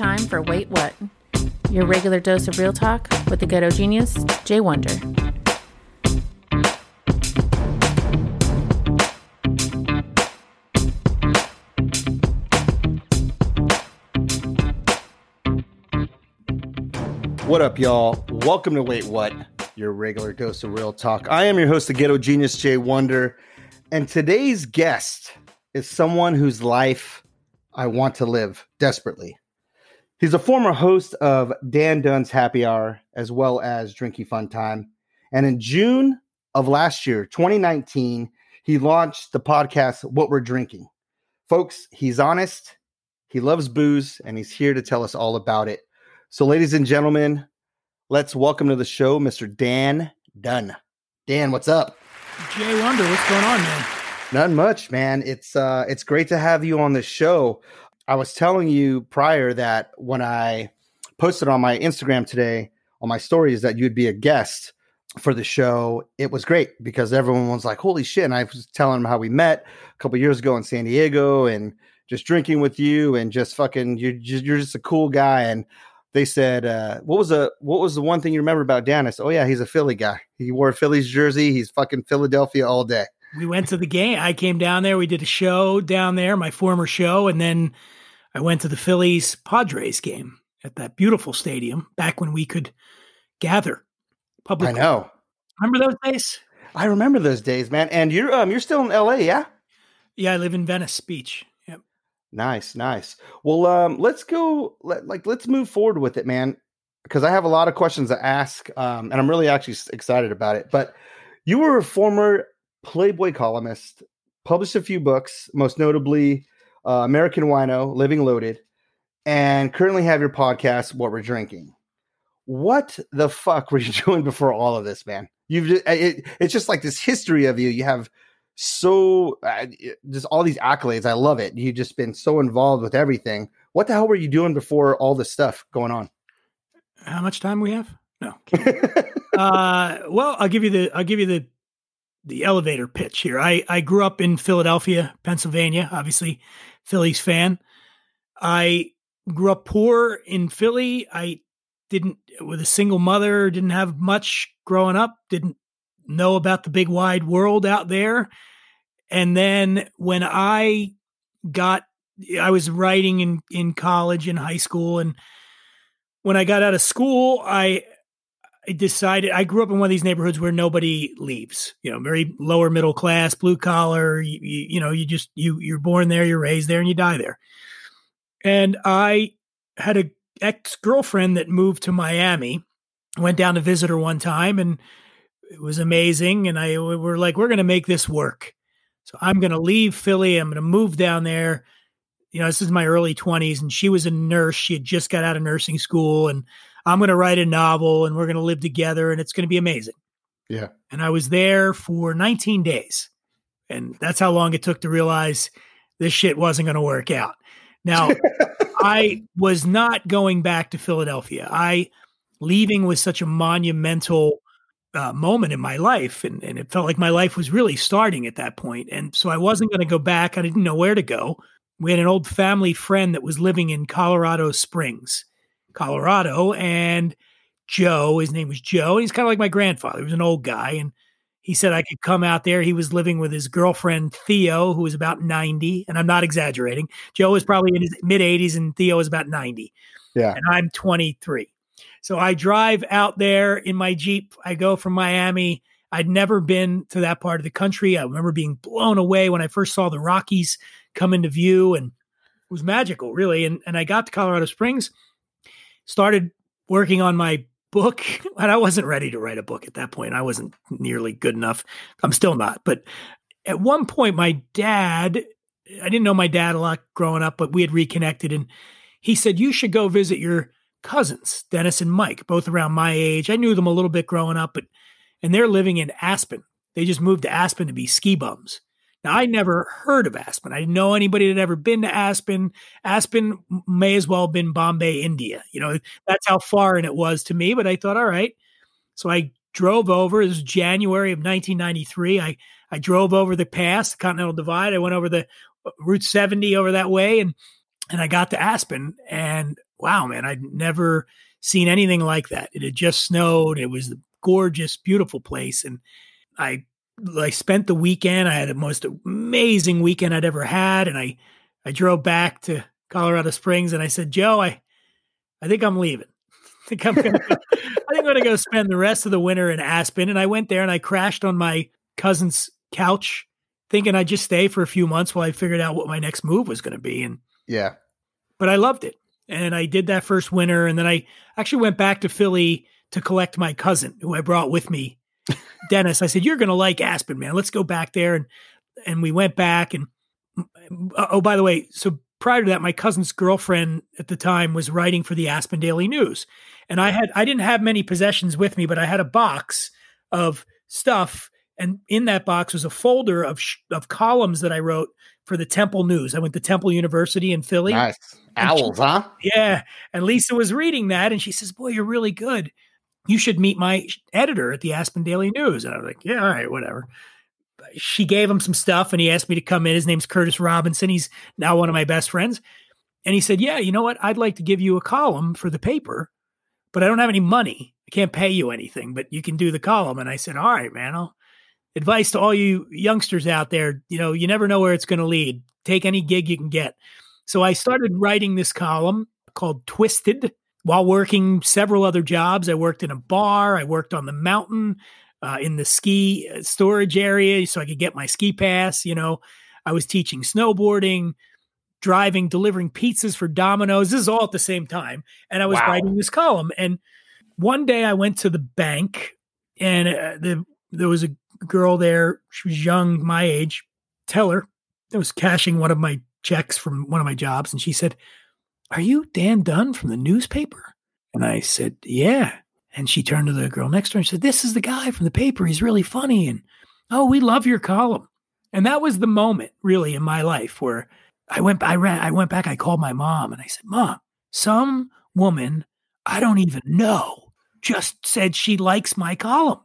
time for Wait What? Your regular dose of real talk with the ghetto genius, Jay Wonder. What up, y'all? Welcome to Wait What, your regular dose of real talk. I am your host, the ghetto genius, Jay Wonder, and today's guest is someone whose life I want to live desperately. He's a former host of Dan Dunn's Happy Hour as well as Drinking Fun Time. And in June of last year, 2019, he launched the podcast What We're Drinking. Folks, he's honest, he loves booze, and he's here to tell us all about it. So, ladies and gentlemen, let's welcome to the show Mr. Dan Dunn. Dan, what's up? Jay Wonder, what's going on, man? Not much, man. It's uh it's great to have you on the show. I was telling you prior that when I posted on my Instagram today on my stories that you'd be a guest for the show, it was great because everyone was like, "Holy shit!" And I was telling them how we met a couple years ago in San Diego and just drinking with you and just fucking you're just, you're just a cool guy and they said, uh, "What was the what was the one thing you remember about Dan?" I said, "Oh yeah, he's a Philly guy. He wore a Phillies jersey. He's fucking Philadelphia all day." We went to the game. I came down there. We did a show down there, my former show, and then I went to the Phillies Padres game at that beautiful stadium back when we could gather publicly. I know. Remember those days? I remember those days, man. And you're um you're still in LA, yeah? Yeah, I live in Venice Beach. Yep. Nice, nice. Well, um, let's go. Let, like, let's move forward with it, man. Because I have a lot of questions to ask, um, and I'm really actually excited about it. But you were a former Playboy columnist, published a few books, most notably uh, American Wino, Living Loaded, and currently have your podcast, What We're Drinking. What the fuck were you doing before all of this, man? You've just, it, it's just like this history of you. You have so uh, just all these accolades. I love it. You've just been so involved with everything. What the hell were you doing before all this stuff going on? How much time we have? No. uh, well, I'll give you the I'll give you the the elevator pitch here. I I grew up in Philadelphia, Pennsylvania. Obviously, Phillies fan. I grew up poor in Philly. I didn't with a single mother. Didn't have much growing up. Didn't know about the big wide world out there. And then when I got, I was writing in, in college and high school. And when I got out of school, I decided I grew up in one of these neighborhoods where nobody leaves, you know, very lower middle class, blue collar, you, you, you know, you just, you, you're born there, you're raised there and you die there. And I had a ex girlfriend that moved to Miami, went down to visit her one time and it was amazing. And I, we were like, we're going to make this work. So I'm going to leave Philly. I'm going to move down there. You know, this is my early 20s, and she was a nurse. She had just got out of nursing school, and I'm going to write a novel, and we're going to live together, and it's going to be amazing. Yeah. And I was there for 19 days, and that's how long it took to realize this shit wasn't going to work out. Now, I was not going back to Philadelphia. I leaving was such a monumental uh, moment in my life, and, and it felt like my life was really starting at that point. And so I wasn't going to go back. I didn't know where to go. We had an old family friend that was living in Colorado Springs, Colorado, and Joe, his name was Joe, and he's kind of like my grandfather. He was an old guy, and he said I could come out there. He was living with his girlfriend Theo, who was about 90, and I'm not exaggerating. Joe was probably in his mid 80s, and Theo was about 90. Yeah. And I'm 23. So I drive out there in my Jeep. I go from Miami. I'd never been to that part of the country. I remember being blown away when I first saw the Rockies come into view and it was magical, really. And, and I got to Colorado Springs, started working on my book, and I wasn't ready to write a book at that point. I wasn't nearly good enough. I'm still not. But at one point, my dad, I didn't know my dad a lot growing up, but we had reconnected. And he said, You should go visit your cousins, Dennis and Mike, both around my age. I knew them a little bit growing up, but and they're living in Aspen. They just moved to Aspen to be ski bums. Now I never heard of Aspen. I didn't know anybody that had ever been to Aspen. Aspen may as well have been Bombay, India. You know, that's how foreign it was to me. But I thought, all right. So I drove over. It was January of 1993. I I drove over the pass, the Continental Divide. I went over the uh, Route 70 over that way, and and I got to Aspen, and wow, man, I'd never seen anything like that. It had just snowed. It was a gorgeous, beautiful place, and I I spent the weekend. I had the most amazing weekend I'd ever had, and I I drove back to Colorado Springs, and I said, Joe, I I think I'm leaving. I think I'm gonna go, I think I'm gonna go spend the rest of the winter in Aspen. And I went there and I crashed on my cousin's couch, thinking I'd just stay for a few months while I figured out what my next move was going to be. And yeah, but I loved it, and I did that first winter, and then I actually went back to Philly to collect my cousin who I brought with me, Dennis. I said, "You're going to like Aspen, man. Let's go back there." And and we went back, and uh, oh, by the way, so prior to that, my cousin's girlfriend at the time was writing for the Aspen Daily News. And I had I didn't have many possessions with me, but I had a box of stuff and in that box was a folder of sh- of columns that I wrote for the Temple News. I went to Temple University in Philly. Nice. Owls, she, huh? Yeah. And Lisa was reading that and she says, "Boy, you're really good. You should meet my editor at the Aspen Daily News." And I was like, "Yeah, all right, whatever." she gave him some stuff and he asked me to come in. His name's Curtis Robinson. He's now one of my best friends. And he said, Yeah, you know what? I'd like to give you a column for the paper, but I don't have any money. I can't pay you anything, but you can do the column. And I said, All right, man. I'll advice to all you youngsters out there, you know, you never know where it's going to lead. Take any gig you can get. So I started writing this column called Twisted while working several other jobs. I worked in a bar, I worked on the mountain uh, in the ski uh, storage area so I could get my ski pass. You know, I was teaching snowboarding, driving, delivering pizzas for Domino's. This is all at the same time. And I was wow. writing this column. And one day I went to the bank and uh, the, there was a girl there. She was young, my age, teller. I was cashing one of my checks from one of my jobs. And she said, Are you Dan Dunn from the newspaper? And I said, Yeah. And she turned to the girl next to her and said, This is the guy from the paper. He's really funny. And oh, we love your column. And that was the moment really in my life where I went, I ran, I went back, I called my mom and I said, Mom, some woman I don't even know just said she likes my column.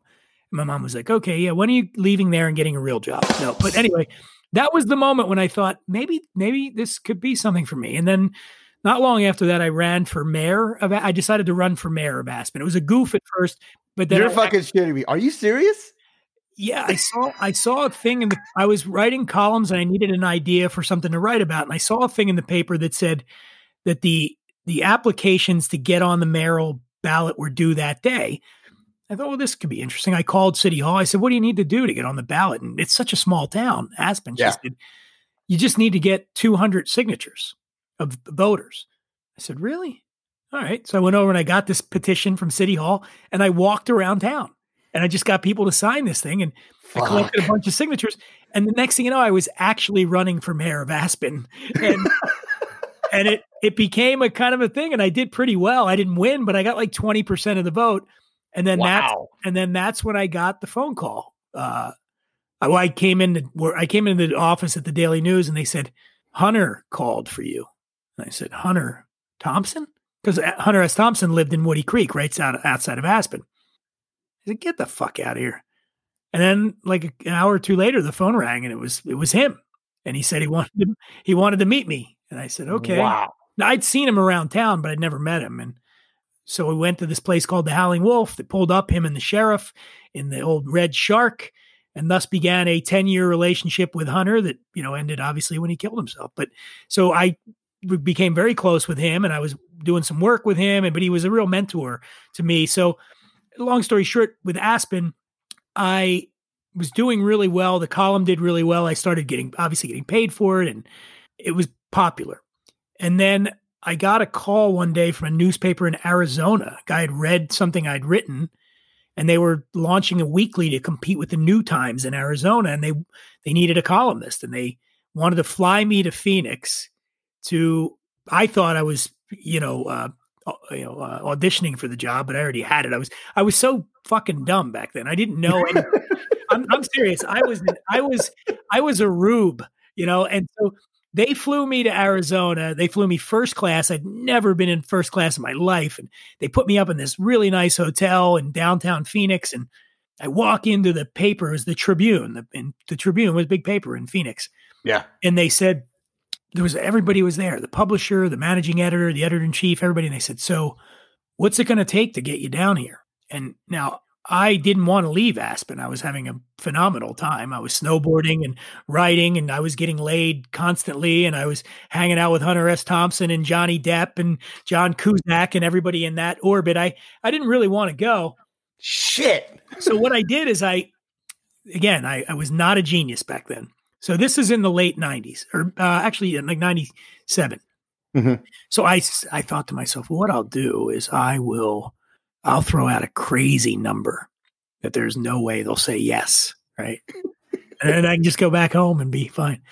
And my mom was like, Okay, yeah, when are you leaving there and getting a real job? No, but anyway, that was the moment when I thought maybe, maybe this could be something for me. And then not long after that, I ran for mayor of. I decided to run for mayor of Aspen. It was a goof at first, but then you're I, fucking shitting me. Are you serious? Yeah, I saw I saw a thing in the. I was writing columns and I needed an idea for something to write about, and I saw a thing in the paper that said that the the applications to get on the mayoral ballot were due that day. I thought, well, this could be interesting. I called City Hall. I said, "What do you need to do to get on the ballot?" And it's such a small town, Aspen. Yeah. Said, you just need to get 200 signatures of voters. I said, Really? All right. So I went over and I got this petition from City Hall and I walked around town and I just got people to sign this thing and Fuck. I collected a bunch of signatures. And the next thing you know, I was actually running for mayor of Aspen. And and it it became a kind of a thing. And I did pretty well. I didn't win, but I got like 20% of the vote. And then wow. that's and then that's when I got the phone call. Uh I came in where I came into the office at the Daily News and they said, Hunter called for you. And I said, Hunter Thompson? Because uh, Hunter S. Thompson lived in Woody Creek, right outside of Aspen. I said, get the fuck out of here. And then like an hour or two later, the phone rang and it was it was him. And he said he wanted to, he wanted to meet me. And I said, okay. Wow. Now, I'd seen him around town, but I'd never met him. And so we went to this place called the Howling Wolf that pulled up him and the sheriff in the old Red Shark and thus began a 10 year relationship with Hunter that, you know, ended obviously when he killed himself. But so I became very close with him and I was doing some work with him and but he was a real mentor to me. So long story short with Aspen I was doing really well. The column did really well. I started getting obviously getting paid for it and it was popular. And then I got a call one day from a newspaper in Arizona. A guy had read something I'd written and they were launching a weekly to compete with the New Times in Arizona and they they needed a columnist and they wanted to fly me to Phoenix to I thought I was, you know, uh, you know, uh, auditioning for the job, but I already had it. I was, I was so fucking dumb back then. I didn't know. I'm, I'm serious. I was, I was, I was a rube, you know, and so they flew me to Arizona. They flew me first class. I'd never been in first class in my life, and they put me up in this really nice hotel in downtown Phoenix. And I walk into the paper, it was the Tribune, the, and the Tribune was big paper in Phoenix. Yeah, and they said there was everybody was there, the publisher, the managing editor, the editor in chief, everybody. And they said, So what's it going to take to get you down here? And now I didn't want to leave Aspen. I was having a phenomenal time. I was snowboarding and riding, and I was getting laid constantly. And I was hanging out with Hunter S. Thompson and Johnny Depp and John Cusack and everybody in that orbit. I, I didn't really want to go. Shit. So what I did is I, again, I, I was not a genius back then. So this is in the late 90s, or uh, actually in like 97. Mhm. So I thought to myself, what I'll do is I will, I'll throw out a crazy number that there's no way they'll say yes, right? and I can just go back home and be fine.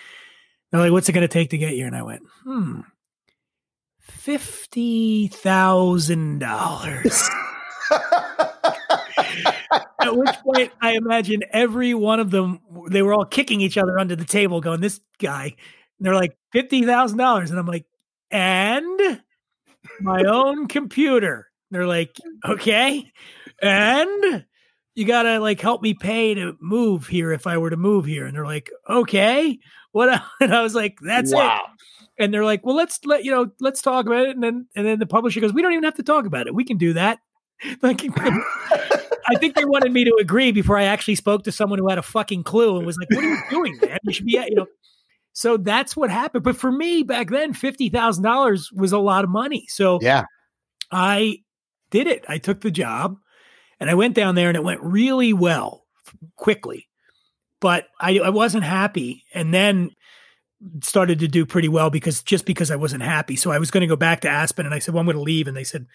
They're like, what's it going to take to get you? And I went, hmm, $50,000. At which point, I imagine every one of them, they were all kicking each other under the table, going, This guy. And they're like, $50,000. And I'm like, And my own computer. They're like, Okay. And you got to like help me pay to move here if I were to move here. And they're like, Okay. What? el-" And I was like, That's it and they're like, "Well, let's let you know, let's talk about it." And then and then the publisher goes, "We don't even have to talk about it. We can do that." Like, I think they wanted me to agree before I actually spoke to someone who had a fucking clue and was like, "What are you doing, man? You should be, at-" you know." So that's what happened. But for me back then, fifty thousand dollars was a lot of money. So Yeah. I did it. I took the job and I went down there and it went really well quickly. But I, I wasn't happy. And then started to do pretty well because just because I wasn't happy. So I was going to go back to Aspen and I said, well, I'm going to leave. And they said,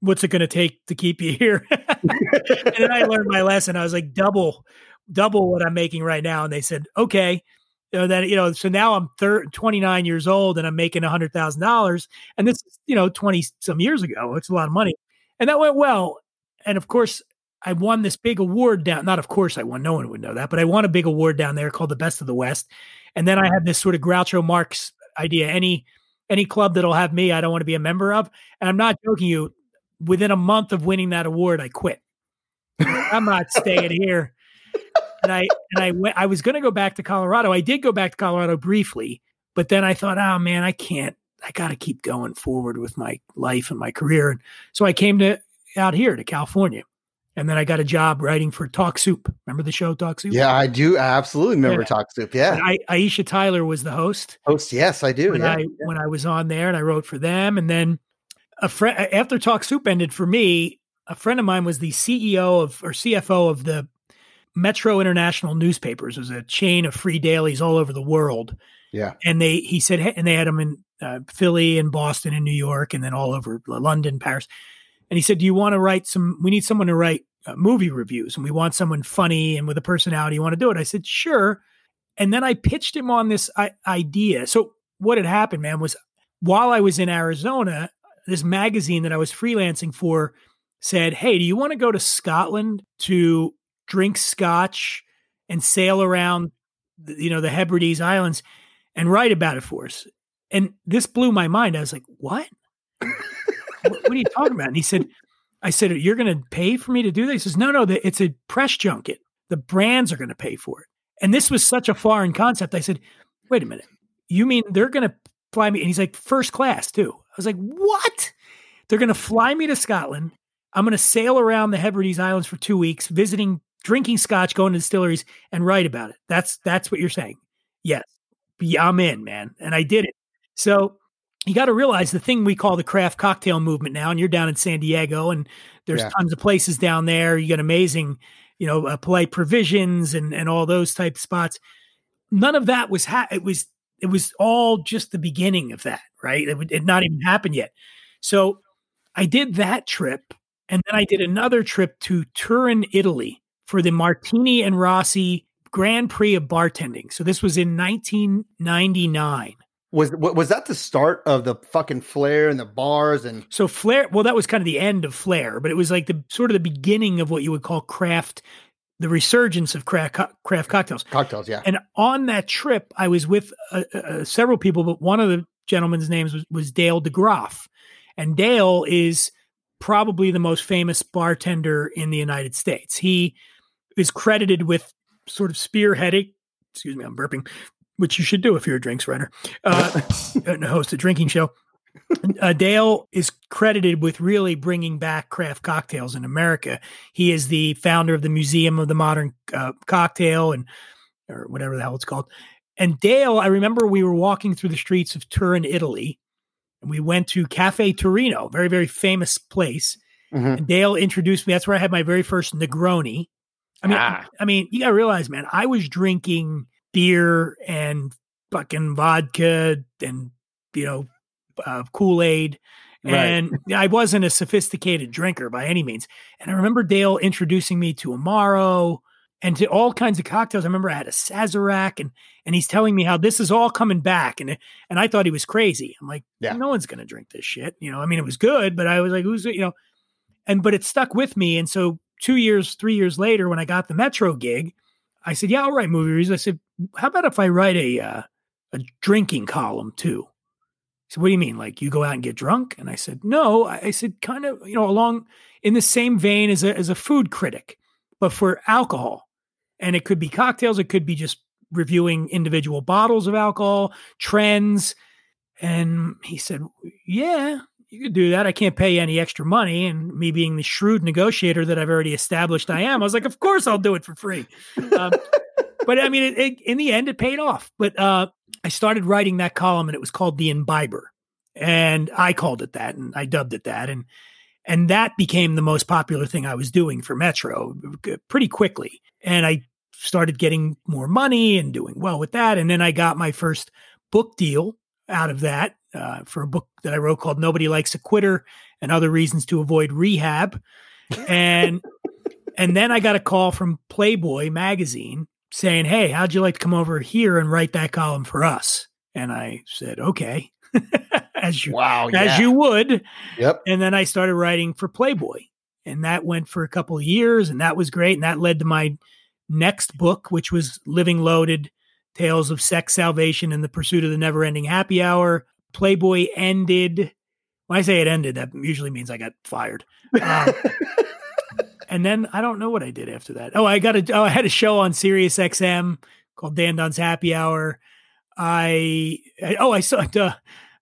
what's it going to take to keep you here? and then I learned my lesson. I was like, double, double what I'm making right now. And they said, okay. Know, then, you know, so now I'm thir- 29 years old and I'm making $100,000. And this is, you know, 20 some years ago. It's a lot of money. And that went well. And of course, I won this big award down. Not, of course, I won. No one would know that, but I won a big award down there called the Best of the West. And then I had this sort of Groucho Marx idea. Any any club that'll have me, I don't want to be a member of. And I'm not joking you. Within a month of winning that award, I quit. I'm not staying here. And I and I went. I was going to go back to Colorado. I did go back to Colorado briefly, but then I thought, oh man, I can't. I got to keep going forward with my life and my career. And so I came to out here to California, and then I got a job writing for Talk Soup. Remember the show Talk Soup? Yeah, I do. I absolutely remember. Talk Soup. Yeah. I, Aisha Tyler was the host Host, yes, I do. when Yeah. I when I was on there, and I wrote for them. And then a friend after Talk Soup ended for me, a friend of mine was the CEO of or CFO of the Metro International Newspapers. It was a chain of free dailies all over the world. Yeah. And they he said, hey, and they had them in uh, Philly and Boston and New York, and then all over London, Paris. And he said, "Do you want to write some? We need someone to write uh, movie reviews, and we want someone funny and with a personality. You want to do it?" I said, "Sure." And then I pitched him on this I- idea. So what had happened, man, was while I was in Arizona, this magazine that I was freelancing for said, "Hey, do you want to go to Scotland to drink scotch and sail around, the- you know, the Hebrides Islands and write about it for us?" And this blew my mind. I was like, "What? what, what are you talking about?" And he said, "I said you're going to pay for me to do this." He says, "No, no, it's a press junket. The brands are going to pay for it." And this was such a foreign concept. I said, "Wait a minute. You mean they're going to fly me?" And he's like, first class too." I was like, "What? They're going to fly me to Scotland. I'm going to sail around the Hebrides Islands for two weeks, visiting, drinking scotch, going to distilleries, and write about it. That's that's what you're saying. Yes, yeah, I'm in, man, and I did it. So you got to realize the thing we call the craft cocktail movement now, and you're down in San Diego, and there's Yeah. tons of places down there. You got amazing, you know, uh, polite provisions and and all those type spots. None of that was ha- it was it was all just the beginning of that, right? It would- it had not even happened yet. So I did that trip, and then I did another trip to Turin, Italy, for the Martini and Rossi Grand Prix of bartending. So this was in 1999. Was was that the start of the fucking flair and the bars and So Flair, well, that was kind of the end of Flair, but it was like the sort of the beginning of what you would call craft, the resurgence of craft co- craft cocktails. cocktails? Yeah. And on that trip, I was with uh, uh, several people, but one of the gentlemen's names was, was Dale DeGroff. And Dale is probably the most famous bartender in the United States. He is credited with sort of spearheading, excuse me, I'm burping, which you should do if you're a drinks writer uh, and host a drinking show. Uh, Dale is credited with really bringing back craft cocktails in America. He is the founder of the Museum of the Modern uh, Cocktail and or whatever the hell it's called. And Dale, I remember we were walking through the streets of Turin, Italy, and we went to Cafe Torino, very very famous place. Mm-hmm. And Dale introduced me. That's where I had my very first Negroni. I mean, ah. I mean, you gotta realize, man, I was drinking beer and fucking vodka and you know uh, Kool Aid. And right. I wasn't a sophisticated drinker by any means. And I remember Dale introducing me to Amaro and to all kinds of cocktails. I remember I had a Sazerac and and he's telling me how this is all coming back. And and I thought he was crazy. I'm like, yeah. no one's gonna drink this shit. You know, I mean it was good, but I was like, who's you know, and but it stuck with me. And so two years, three years later, when I got the Metro gig, I said, yeah, I'll write movie reviews. I said, how about if I write a uh, a drinking column too? He said, What do you mean? Like you go out and get drunk? And I said, No. I said, kind of, you know, along in the same vein as a as a food critic, but for alcohol. And it could be cocktails, it could be just reviewing individual bottles of alcohol, trends. And he said, Yeah, you could do that. I can't pay you any extra money. And me being the shrewd negotiator that I've already established I am, I was like, Of course I'll do it for free. Um, but I mean, it, it, in the end, it paid off. But uh, I started writing that column, and it was called the Imbiber, and I called it that, and I dubbed it that, and and that became the most popular thing I was doing for Metro pretty quickly. And I started getting more money and doing well with that. And then I got my first book deal out of that uh, for a book that I wrote called Nobody Likes a Quitter and Other Reasons to Avoid Rehab. And and then I got a call from Playboy magazine saying, Hey, how'd you like to come over here and write that column for us? And I said, Okay. as you wow, yeah. as you would. Yep. And then I started writing for Playboy. And that went for a couple of years and that was great. And that led to my next book, which was Living Loaded Tales of Sex Salvation and the Pursuit of the Never Ending Happy Hour. Playboy ended. When I say it ended, that usually means I got fired. Um, and then I don't know what I did after that. Oh, I got a oh, I had a show on Sirius XM called Dan Dunn's Happy Hour. I, I oh I saw uh,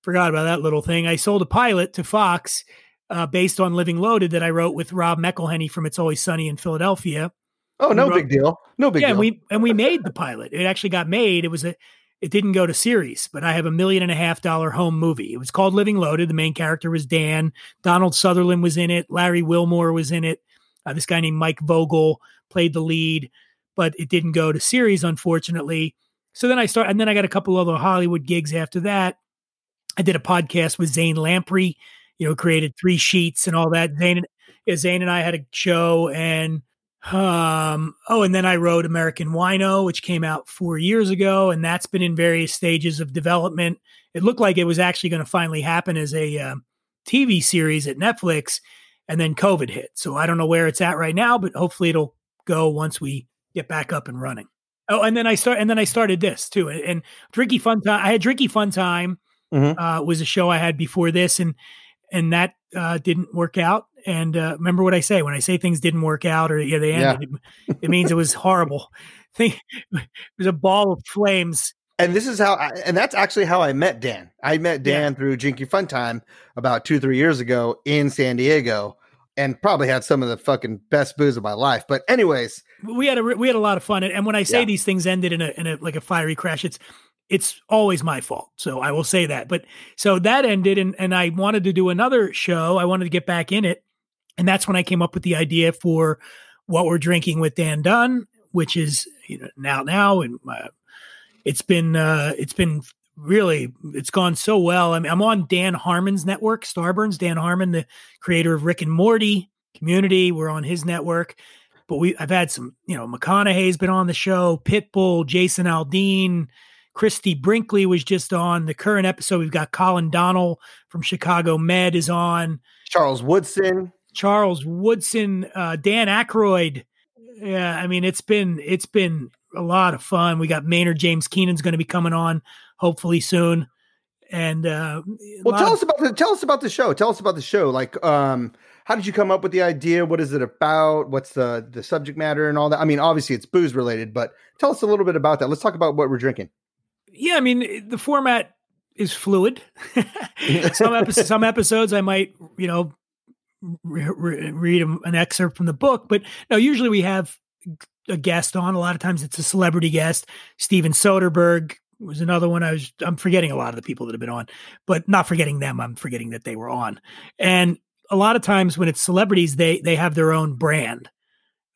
forgot about that little thing. I sold a pilot to Fox uh, based on Living Loaded that I wrote with Rob McElhenney from It's Always Sunny in Philadelphia. Oh, no wrote, big deal. No big yeah, deal. And we and we made the pilot. It actually got made. It was a it didn't go to series, but I have a million and a half dollar home movie. It was called Living Loaded. The main character was Dan. Donald Sutherland was in it. Larry Wilmore was in it. Uh, this guy named Mike Vogel played the lead, but it didn't go to series, unfortunately. So then I start, and then I got a couple other Hollywood gigs after that. I did a podcast with Zane Lamprey, you know, created three sheets and all that. Zane Zane and I had a show, and um, oh, and then I wrote American Wino, which came out four years ago, and that's been in various stages of development. It looked like it was actually going to finally happen as a uh, TV series at Netflix, and then COVID hit. So I don't know where it's at right now, but hopefully it'll go once we get back up and running. Oh, and then I start, and then I started this too. And, and Drinky Fun Time, I had Drinky Fun Time mm-hmm. uh, was a show I had before this, and and that uh, didn't work out. And uh, remember what I say when I say things didn't work out or yeah, they ended, yeah. it, it, means it was horrible. Think it was a ball of flames. And this is how, I, and that's actually how I met Dan. I met Dan yeah. through Drinky Fun Time about two, three years ago in San Diego, and probably had some of the fucking best booze of my life. But anyways, we had a we had a lot of fun. And when I say yeah. these things ended in a in a like a fiery crash, it's it's always my fault. So I will say that. But so that ended, and and I wanted to do another show. I wanted to get back in it, and that's when I came up with the idea for what we're drinking with Dan Dunn, which is you know now now and uh, it's been uh, it's been really it's gone so well. I mean, I'm on Dan Harmon's network, Starburns. Dan Harmon, the creator of Rick and Morty, Community. We're on his network. But we I've had some, you know, McConaughey's been on the show, Pitbull, Jason Aldean, Christy Brinkley was just on the current episode. We've got Colin Donnell from Chicago Med is on. Charles Woodson. Charles Woodson, uh, Dan Aykroyd. Yeah, I mean it's been it's been a lot of fun. We got Maynard James Keenan's going to be coming on hopefully soon. And uh, well, tell of- us about the tell us about the show. Tell us about the show. Like, um, how did you come up with the idea? What is it about? What's the the subject matter and all that? I mean, obviously it's booze related, but tell us a little bit about that. Let's talk about what we're drinking. Yeah, I mean the format is fluid. some episodes, some episodes I might, you know, re- re- read an excerpt from the book, but no, usually we have a guest on. A lot of times it's a celebrity guest. Steven Soderbergh was another one. I was I'm forgetting a lot of the people that have been on, but not forgetting them. I'm forgetting that they were on. And a lot of times when it's celebrities, they they have their own brand.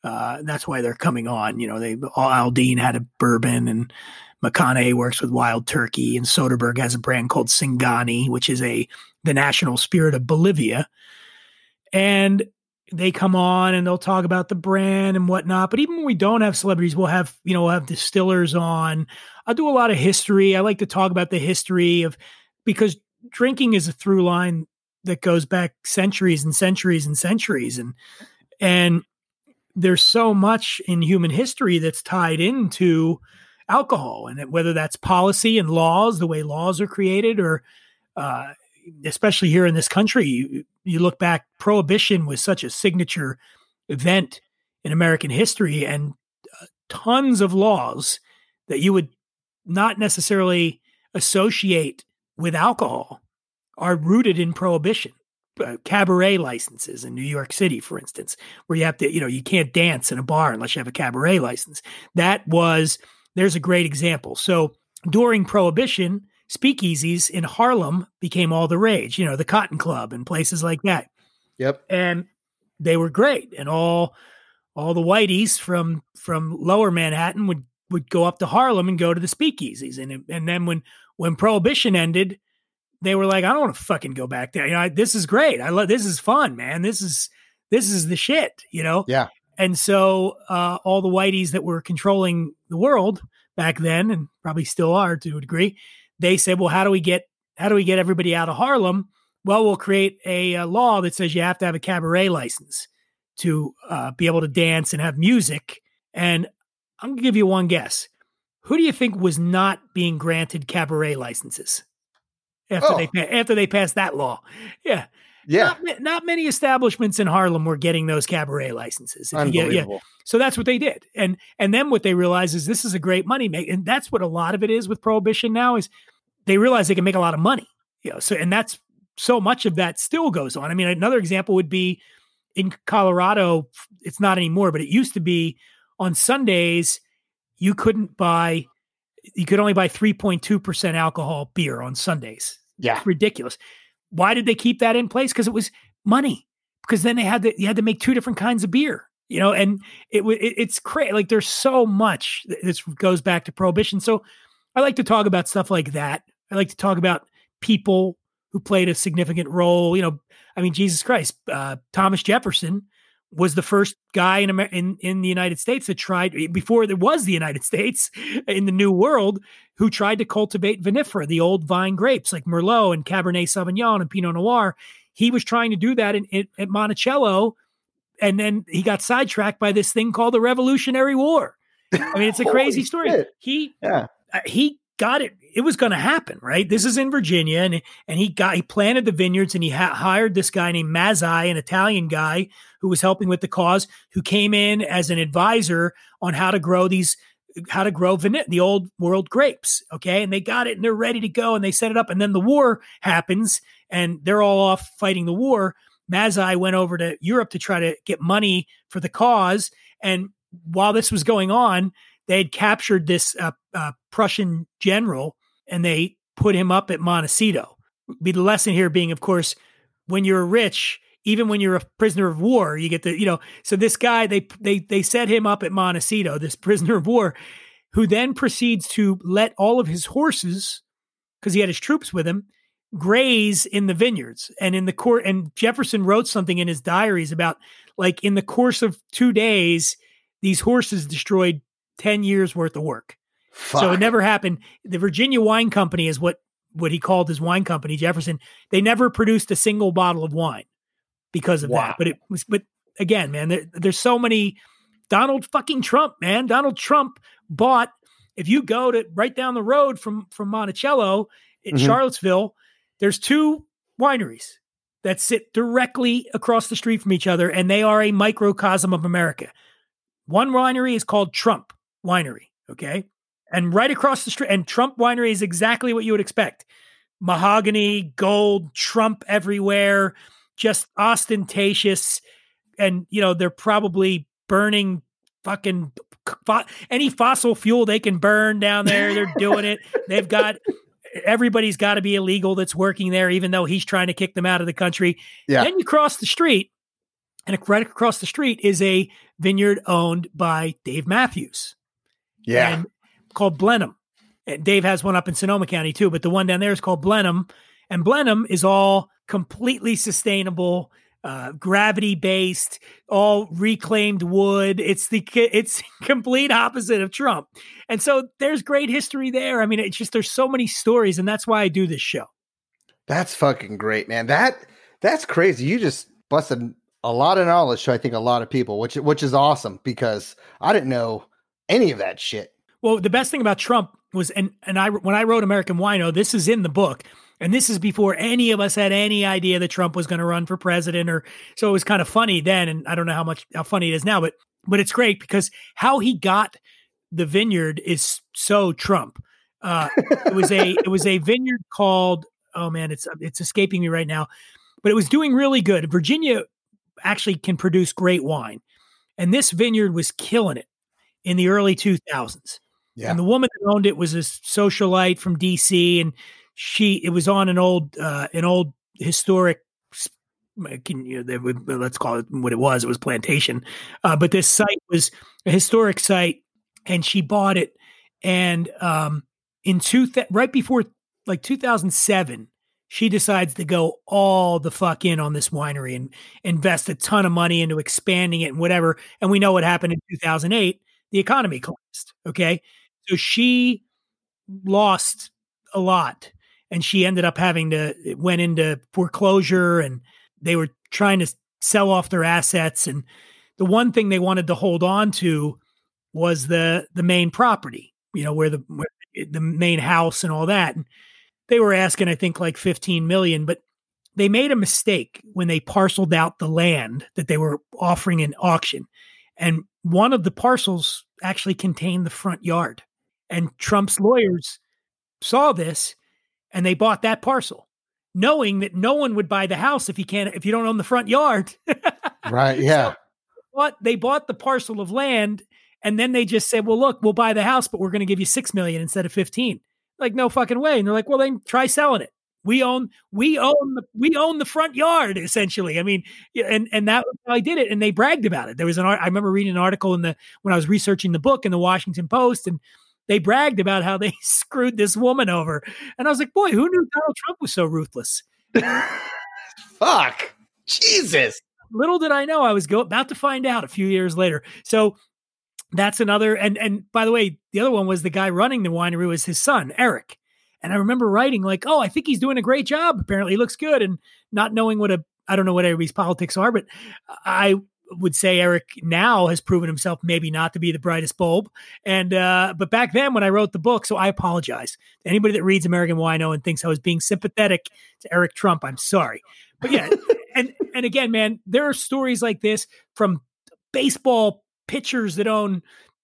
Uh, that's why they're coming on. You know, they Aldean had a bourbon and McConaughey works with Wild Turkey, and Soderbergh has a brand called Singani, which is a the national spirit of Bolivia. And they come on and they'll talk about the brand and whatnot. But even when we don't have celebrities, we'll have, you know, we'll have distillers on. I'll do a lot of history. I like to talk about the history of because drinking is a through line that goes back centuries and centuries and centuries. And and there's so much in human history that's tied into alcohol and whether that's policy and laws, the way laws are created, or uh, especially here in this country, you, you look back, prohibition was such a signature event in American history, and uh, tons of laws that you would not necessarily associate with alcohol are rooted in prohibition. Uh, cabaret licenses in New York City, for instance, where you have to, you know, you can't dance in a bar unless you have a cabaret license. That was, there's a great example. So during Prohibition, speakeasies in Harlem became all the rage, you know, the Cotton Club and places like that. Yep. And they were great. And all all the whiteys from from lower Manhattan would would go up to Harlem and go to the speakeasies. And and then when when prohibition ended, they were like, I don't want to fucking go back there. You know, this is great. I love this is fun, man. This is this is the shit, you know? Yeah. And so uh, all the whiteys that were controlling the world back then, and probably still are to a degree, they said, well, how do we get how do we get everybody out of Harlem? Well, we'll create a, a law that says you have to have a cabaret license to uh, be able to dance and have music. And I'm gonna give you one guess. Who do you think was not being granted cabaret licenses after oh. they after they passed that law? Yeah, yeah. Not, not, many establishments in Harlem were getting those cabaret licenses. Unbelievable. yeah. So that's what they did. And and then what they realized is this is a great money make. And that's what a lot of it is with prohibition now is they realize they can make a lot of money. You know, so and that's so much of that still goes on. I mean, another example would be in Colorado, it's not anymore, but it used to be on Sundays, you couldn't buy you could only buy 3.2% alcohol beer on Sundays. Yeah. It's ridiculous. Why did they keep that in place? Because it was money. Because then they had to you had to make two different kinds of beer, you know, and it, it it's crazy. Like there's so much. This goes back to prohibition. So I like to talk about stuff like that. I like to talk about people who played a significant role. You know, I mean, Jesus Christ, uh, Thomas Jefferson was the first guy in, Amer- in in the United States that tried before there was the United States in the New World who tried to cultivate vinifera, the old vine grapes like Merlot and Cabernet Sauvignon and Pinot Noir. He was trying to do that in, in, at Monticello, and then he got sidetracked by this thing called the Revolutionary War. I mean, it's a crazy story. Shit. He yeah. Uh, he got it. It was going to happen, right? This is in Virginia, and and he got he planted the vineyards, and he ha- hired this guy named Mazzei, an Italian guy who was helping with the cause, who came in as an advisor on how to grow these how to grow vinifera, the old world grapes. Okay. And they got it and they're ready to go and they set it up. And then the war happens and they're all off fighting the war. Mazzei went over to Europe to try to get money for the cause. And while this was going on, they had captured this uh, uh, Prussian general and they put him up at Monticello. Be the lesson here being, of course, when you're rich, even when you're a prisoner of war, you get the, you know, so this guy, they, they, they set him up at Monticello, this prisoner of war, who then proceeds to let all of his horses, because he had his troops with him, graze in the vineyards. And in the court, and Jefferson wrote something in his diaries about like in the course of two days, these horses destroyed 10 years worth of work. Fuck. So it never happened. The Virginia Wine Company is what what he called his wine company, Jefferson. They never produced a single bottle of wine because of wow. that. But it was but again, man, there, there's so many Donald fucking Trump, man. Donald Trump bought if you go to right down the road from from Monticello in mm-hmm. Charlottesville, there's two wineries that sit directly across the street from each other and they are a microcosm of America. One winery is called Trump winery. Okay. and right across the street, and Trump Winery is exactly what you would expect: mahogany, gold, Trump everywhere, just ostentatious, and you know they're probably burning fucking fo- any fossil fuel they can burn down there. They're doing it. They've got everybody's got to be illegal that's working there, even though he's trying to kick them out of the country. Yeah. Then you cross the street, and right across the street is a vineyard owned by Dave Matthews. Yeah. And called Blenheim. And Dave has one up in Sonoma County too, but the one down there is called Blenheim. And Blenheim is all completely sustainable, uh, gravity based, all reclaimed wood. It's the it's complete opposite of Trump. And so there's great history there. I mean, it's just there's so many stories, and that's why I do this show. That's fucking great, man. That that's crazy. You just busted a lot of knowledge to I think a lot of people, which which is awesome because I didn't know any of that shit. Well, the best thing about Trump was, and and I when I wrote American Wino, this is in the book, and this is before any of us had any idea that Trump was going to run for president, or so it was kind of funny then, and I don't know how much how funny it is now, but but it's great because how he got the vineyard is so Trump. Uh, it was a it was a vineyard called oh man, it's it's escaping me right now, but it was doing really good. Virginia actually can produce great wine, and this vineyard was killing it in the early 2000s. Yeah. And the woman that owned it was a socialite from DC, and she it was on an old uh, an old historic. Can you know, let's call it what it was? It was plantation, uh, but this site was a historic site, and she bought it. And um, in two th- right before like 2007, she decides to go all the fuck in on this winery and invest a ton of money into expanding it and whatever. And we know what happened in 2008. The economy collapsed. Okay. So she lost a lot and she ended up having to, it went into foreclosure and they were trying to sell off their assets. And the one thing they wanted to hold on to was the, the main property, you know, where the, where the main house and all that. And they were asking, I think, like 15 million, but they made a mistake when they parceled out the land that they were offering in auction. And one of the parcels actually contained the front yard. And Trump's lawyers saw this and they bought that parcel, knowing that no one would buy the house if you can't if you don't own the front yard. right. Yeah. So, but they bought the parcel of land and then they just said, Well, look, we'll buy the house, but we're going to give you six million instead of 15. Like, no fucking way. And they're like, Well, then try selling it. We own, we own, the, we own the front yard essentially. I mean, and and that I did it, and they bragged about it. There was an, I remember reading an article in the when I was researching the book in the Washington Post, and they bragged about how they screwed this woman over, and I was like, boy, who knew Donald Trump was so ruthless? Fuck, Jesus. Little did I know I was go, about to find out a few years later. So that's another, and and by the way, the other one was the guy running the winery was his son Eric. And I remember writing like, "Oh, I think he's doing a great job. Apparently, he looks good." And not knowing what a I don't know what everybody's politics are, but I would say Eric now has proven himself maybe not to be the brightest bulb. And uh, but back then when I wrote the book, so I apologize to anybody that reads American Wino and thinks I was being sympathetic to Eric Trump. I'm sorry, but yeah, and and again, man, there are stories like this from baseball pitchers that own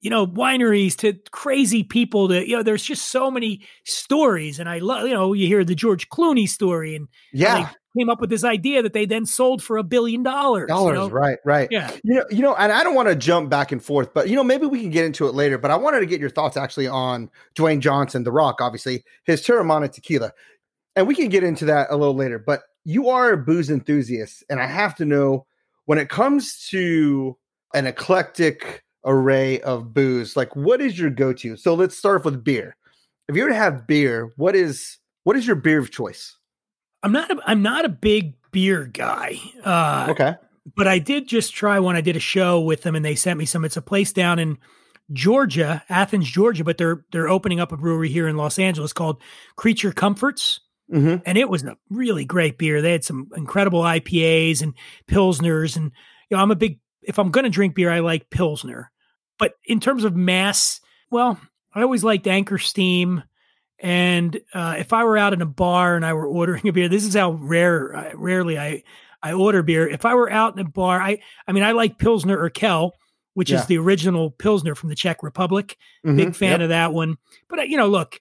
you know, wineries to crazy people to, you know, there's just so many stories. And I love, you know, you hear the George Clooney story and yeah, came up with this idea that they then sold for a billion dollars. Dollars, you know? right, right. Yeah. You know, you know, and I don't want to jump back and forth, but you know, maybe we can get into it later. But I wanted to get your thoughts actually on Dwayne Johnson, The Rock, obviously, his Teremana tequila. And we can get into that a little later. But you are a booze enthusiast, and I have to know when it comes to an eclectic array of booze like what is your go-to? So let's start off with beer. If you were to have beer what is what is your beer of choice? I'm not a, i'm not a big beer guy uh okay. but i did just try one. I did a show with them and they sent me some. It's a place down in georgia athens georgia but they're they're opening up a brewery here in los angeles called creature comforts. Mm-hmm. and it was a really great beer. They had some incredible ipas and pilsners and you know i'm a big if i'm going to drink beer i like pilsner but in terms of mass, well, I always liked Anchor Steam. And uh, if I were out in a bar and I were ordering a beer, this is how rare, uh, rarely I, I order beer. If I were out in a bar, I, I mean, I like Pilsner Urquell, which Yeah. is the original Pilsner from the Czech Republic. Mhm. Big fan Yep. of that one. But uh, you know, look,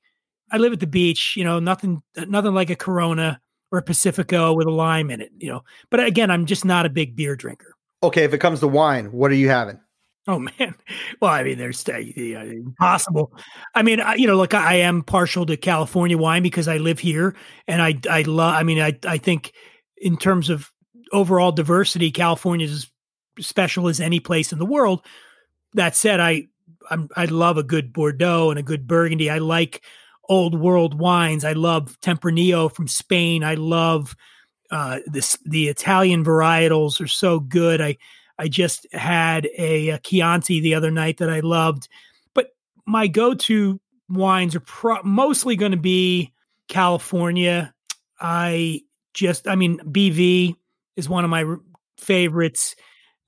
I live at the beach. You know, nothing, nothing like a Corona or a Pacifico with a lime in it. You know, but again, I'm just not a big beer drinker. Okay, if it comes to wine, what are you having? Oh man, well, I mean, there's uh, yeah, impossible. I mean, I, you know, look, I am partial to California wine because I live here, and I I love. I mean, I I think in terms of overall diversity, California is as special as any place in the world. That said, I I'm, I love a good Bordeaux and a good Burgundy. I like old world wines. I love Tempranillo from Spain. I love uh, this the Italian varietals are so good. I I just had a, a Chianti the other night that I loved, but my go to wines are pro- mostly going to be California. I just I mean BV is one of my r- favorites.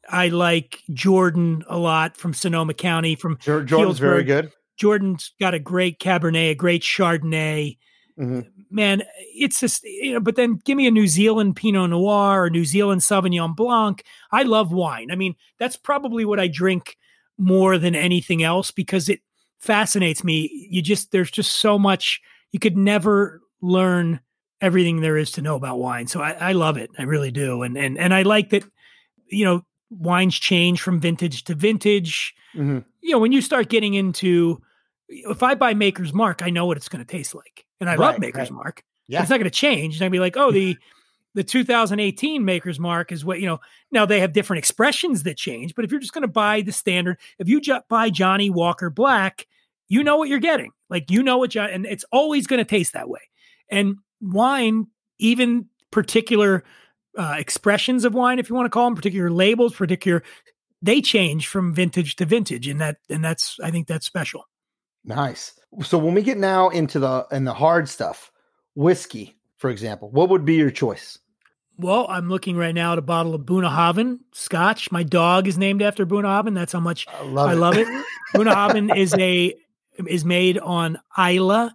I like Jordan a lot from Sonoma County. From Jor- Jordan's very good. Jordan's got a great Cabernet, a great Chardonnay. Mhm. Man, it's just you know. But then give me a New Zealand Pinot Noir or New Zealand Sauvignon Blanc. I love wine. I mean, that's probably what I drink more than anything else because it fascinates me. You just there's just so much you could never learn everything there is to know about wine. So I, I love it. I really do. And and and I like that. You know, wines change from vintage to vintage Mhm. you know, when you start getting into, if I buy Maker's Mark, I know what it's going to taste like, and I love Maker's right. Mark. Yeah. It's not going to change. And I'd be like, oh, the the 2018 Maker's Mark is what you know. Now they have different expressions that change, but if you're just going to buy the standard, if you ju- buy Johnnie Walker Black, you know what you're getting. Like you know what, John, and it's always going to taste that way. And wine, even particular uh, expressions of wine, if you want to call them, particular labels, particular they change from vintage to vintage and that and that's i think that's special Nice. So when we get now into the and the hard stuff, whiskey, for example, what would be your choice? well i'm looking right now at a bottle of Bunnahabhain scotch my dog is named after Bunnahabhain that's how much I love i it. love it Bunnahabhain is a is made on Isla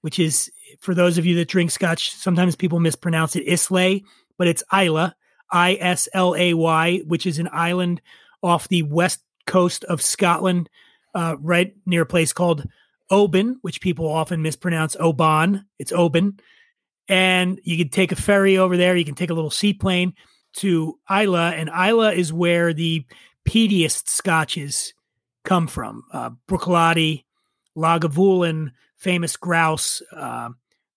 which is for those of you that drink scotch sometimes people mispronounce it Islay but it's Isla I S L A Y which is an island off the west coast of Scotland uh, right near a place called Oban, which people often mispronounce Oban. It's Oban. And you can take a ferry over there. You can take a little seaplane to Isla, and Isla is where the peatiest scotches come from. Uh, Lagavulin, famous grouse, uh,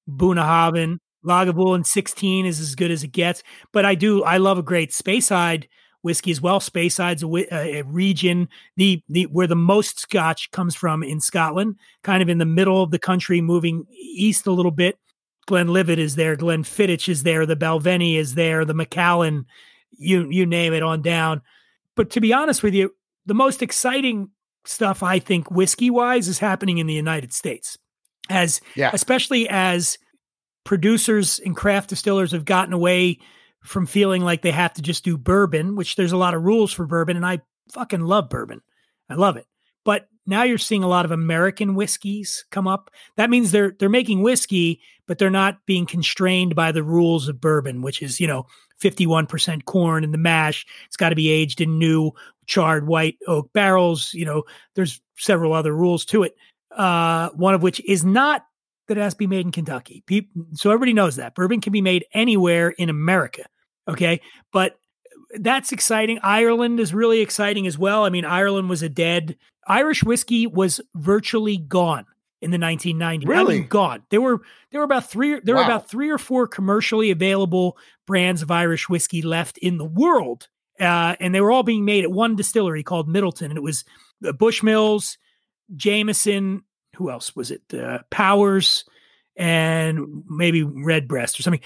Bunnahabhain. Lagavulin 16 is as good as it gets. But I do, I love a great space Speyside whiskey as well. Speyside's a, a, region the the where the most Scotch comes from in Scotland, kind of in the middle of the country, moving east a little bit. Glenlivet is there, Glenfiddich is there, the Balvenie is there, the Macallan, you you name it on down. But to be honest with you, the most exciting stuff I think whiskey wise is happening in the United States, as Yeah. especially as producers and craft distillers have gotten away from feeling like they have to just do bourbon, which there's a lot of rules for bourbon, and I fucking love bourbon. I love it. But now you're seeing a lot of American whiskeys come up. That means they're they're making whiskey, but they're not being constrained by the rules of bourbon, which is, you know, 51% corn in the mash. It's got to be aged in new charred white oak barrels. You know, there's several other rules to it. Uh, one of which is not that it has to be made in Kentucky. Peop so everybody knows that bourbon can be made anywhere in America. Okay. But that's exciting. Ireland is really exciting as well. I mean, Ireland was a dead Irish whiskey was virtually gone in the 1990s. I Really? mean, gone. There were there were about three there were about three or four commercially available brands of Irish whiskey left in the world, uh, and they were all being made at one distillery called Midleton, and it was the Bushmills, Jameson. Who else was it? Uh, Powers and maybe Redbreast or something.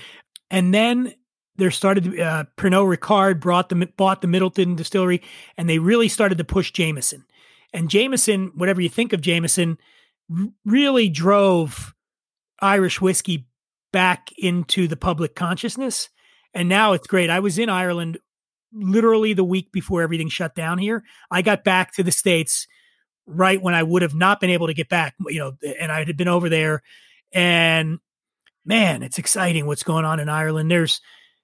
And then there started uh, Pernod Ricard brought the bought the Midleton distillery, and they really started to push Jameson. And Jameson, whatever you think of Jameson, really drove Irish whiskey back into the public consciousness. And now it's great. I was in Ireland literally the week before everything shut down here. I got back to the States right when I would have not been able to get back, you know, and I had been over there. And man, it's exciting what's going on in Ireland. There's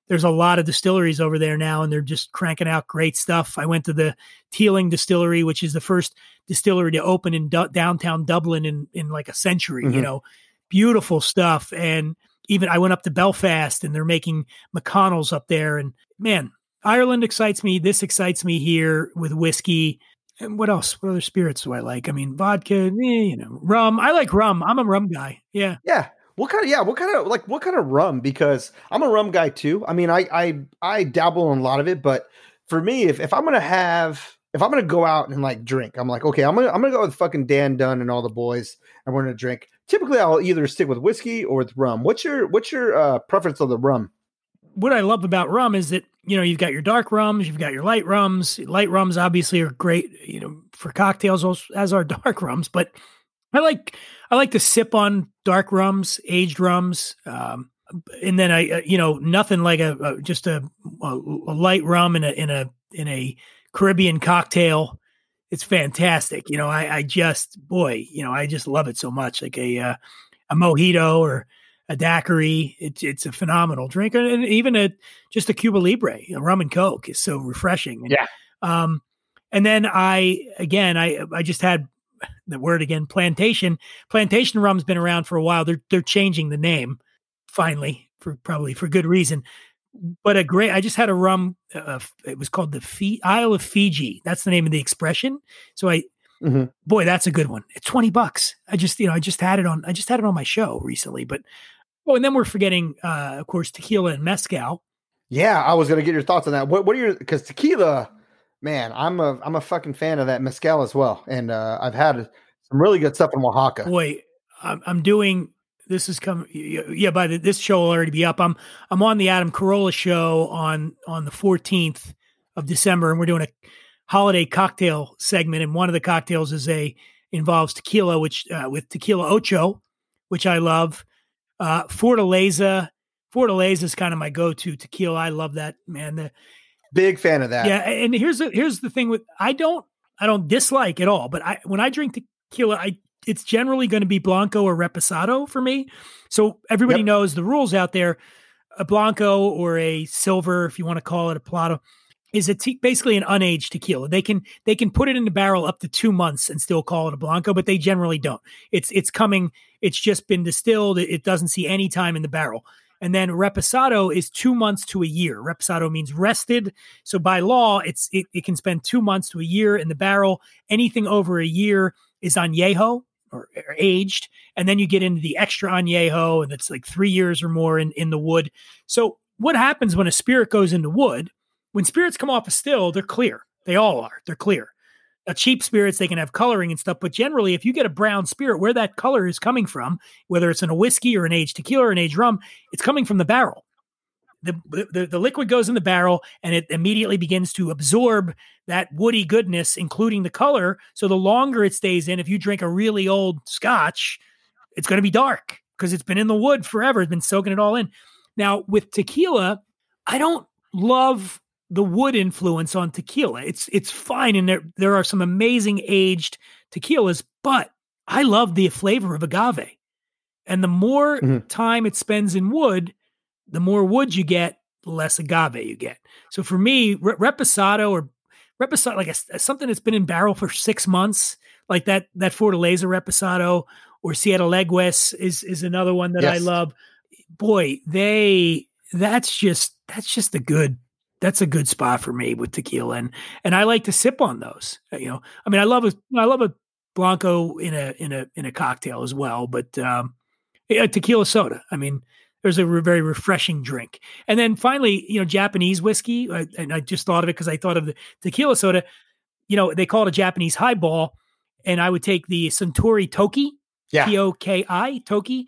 there's a lot of distilleries over there now, and they're just cranking out great stuff. I went to the Teeling Distillery, which is the first distillery to open in du- downtown Dublin in in like a century. Mhm. You know, beautiful stuff. And even I went up to Belfast, and they're making McConnell's up there. And man, Ireland excites me. This excites me here with whiskey. And what else? What other spirits do I like? I mean, vodka, eh, you know, rum. I like rum. I'm a rum guy. Yeah. Yeah. What kind of yeah? What kind of like what kind of rum? Because I'm a rum guy too. I mean, I I I dabble in a lot of it, but for me, if if I'm gonna have if I'm gonna go out and like drink, I'm like, okay, I'm gonna I'm gonna go with fucking Dan Dunn and all the boys, and we're gonna drink. Typically, I'll either stick with whiskey or with rum. What's your what's your uh, preference of the rum? what I love about rum is that you know you've got your dark rums, you've got your light rums. Light rums obviously are great, you know, for cocktails as- as are dark rums. But I like I like to sip on dark rums, aged rums, um, and then I uh, you know nothing like a, a just a, a, light rum in a in a in a Caribbean cocktail. It's fantastic. You know, I, I just boy, you know, I just love it so much. Like a uh, a mojito or a daiquiri. It's it's a phenomenal drink, and and even a just a Cuba Libre, a rum and coke is so refreshing. And, Yeah. Um, and then I again, I I just had the word again, plantation. Plantation rum's been around for a while. They're they're changing the name finally for probably for good reason. But a great, I just had a rum. Uh, it was called the Isle of Fiji. That's the name of the expression. So I Mhm. boy, that's a good one. It's 20 bucks. I just, you know, I just had it on, I just had it on my show recently, but, oh, and then we're forgetting, uh, of course, tequila and mezcal. Yeah, I was gonna get your thoughts on that. What what are your because tequila, man, I'm a I'm a fucking fan of that mezcal as well, and uh, I've had some really good stuff in Oaxaca. Wait, I'm, I'm doing, this is coming. Yeah. By the, this show will already be up. I'm, I'm on the Adam Carolla show on, on the 14th of December and we're doing a holiday cocktail segment. And one of the cocktails is a, involves tequila, which, uh, with tequila ocho, which I love. Uh, Fortaleza, Fortaleza is kind of my go-to tequila. I love that, man. The, Big fan of that. yeah, and here's the here's the thing with I don't I don't dislike at all, but I when I drink tequila, I it's generally going to be blanco or reposado for me. So everybody Yep. knows the rules out there. A blanco or a silver, if you want to call it a plata, is a te- basically an unaged tequila. They can they can put it in the barrel up to two months and still call it a blanco, but they generally don't. It's it's coming. It's just been distilled. It, it doesn't see any time in the barrel. And then reposado is two months to a year. Reposado means rested. So by law, it's it, it can spend two months to a year in the barrel. Anything over a year is añejo or, or aged, and then you get into the extra añejo, and it's like three years or more in in the wood. So what happens when a spirit goes into wood? When spirits come off a still, they're clear. They all are. They're clear. A cheap spirits they can have coloring and stuff, but generally, if you get a brown spirit, where that color is coming from, whether it's in a whiskey or an aged tequila or an aged rum, it's coming from the barrel. The, the, the liquid goes in the barrel and it immediately begins to absorb that woody goodness, including the color. So the longer it stays in, if you drink a really old scotch, it's going to be dark because it's been in the wood forever. It's been soaking it all in. Now, with tequila, I don't love the wood influence on tequila. It's it's fine, and there there are some amazing aged tequilas, but I love the flavor of agave. And the more Mhm. time it spends in wood, the more wood you get, the less agave you get. So for me, re- reposado or reposado, like a, something that's been in barrel for six months, like that that Fortaleza reposado or Siete Leguas is is another one that I love. Boy, they that's just that's just a good that's a good spot for me with tequila and and I like to sip on those. Uh, You know, I mean, I love a I love a blanco in a in a in a cocktail as well, but um, a tequila soda. I mean, there's a re- very refreshing drink. And then finally, you know, Japanese whiskey. I, and I just thought of it because I thought of the tequila soda. You know, they call it a Japanese highball, and I would take the Suntory Toki, Yeah. T O K I Toki,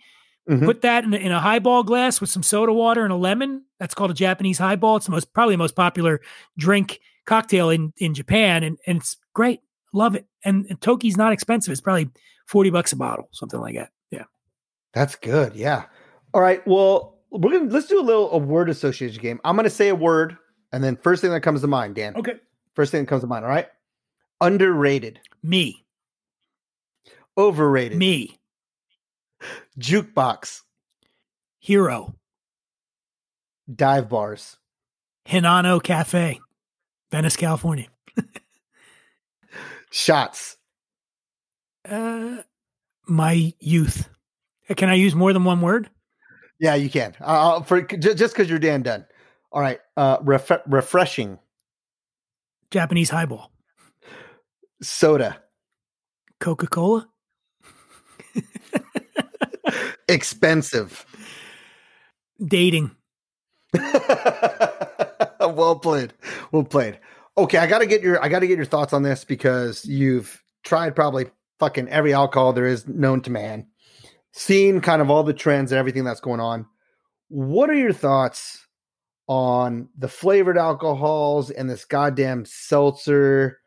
Mhm. put that in a, in a highball glass with some soda water and a lemon. That's called a Japanese highball. It's the most probably the most popular drink cocktail in in Japan, and and it's great. Love it. And, and Toki's not expensive. It's probably forty bucks a bottle, something like that. Yeah. That's good. Yeah. All right. Well, we're gonna let's do a little a word association game. I'm gonna say a word, and then first thing that comes to mind, Dan. Okay. First thing that comes to mind. All right. Underrated, Me. overrated, Me. jukebox, Hero. Dive bars. Hinano Cafe, Venice, California. Shots. Uh, my youth. Can I use more than one word? Yeah, you can. Uh, for just because you're Dan Dunn. All right. Uh, ref- refreshing. Japanese highball. Soda. Coca Cola. Expensive. Dating. well played. Well played. Okay, I got to get your I got to get your thoughts on this because you've tried probably fucking every alcohol there is known to man. Seen kind of all the trends and everything that's going on. What are your thoughts on the flavored alcohols and this goddamn seltzer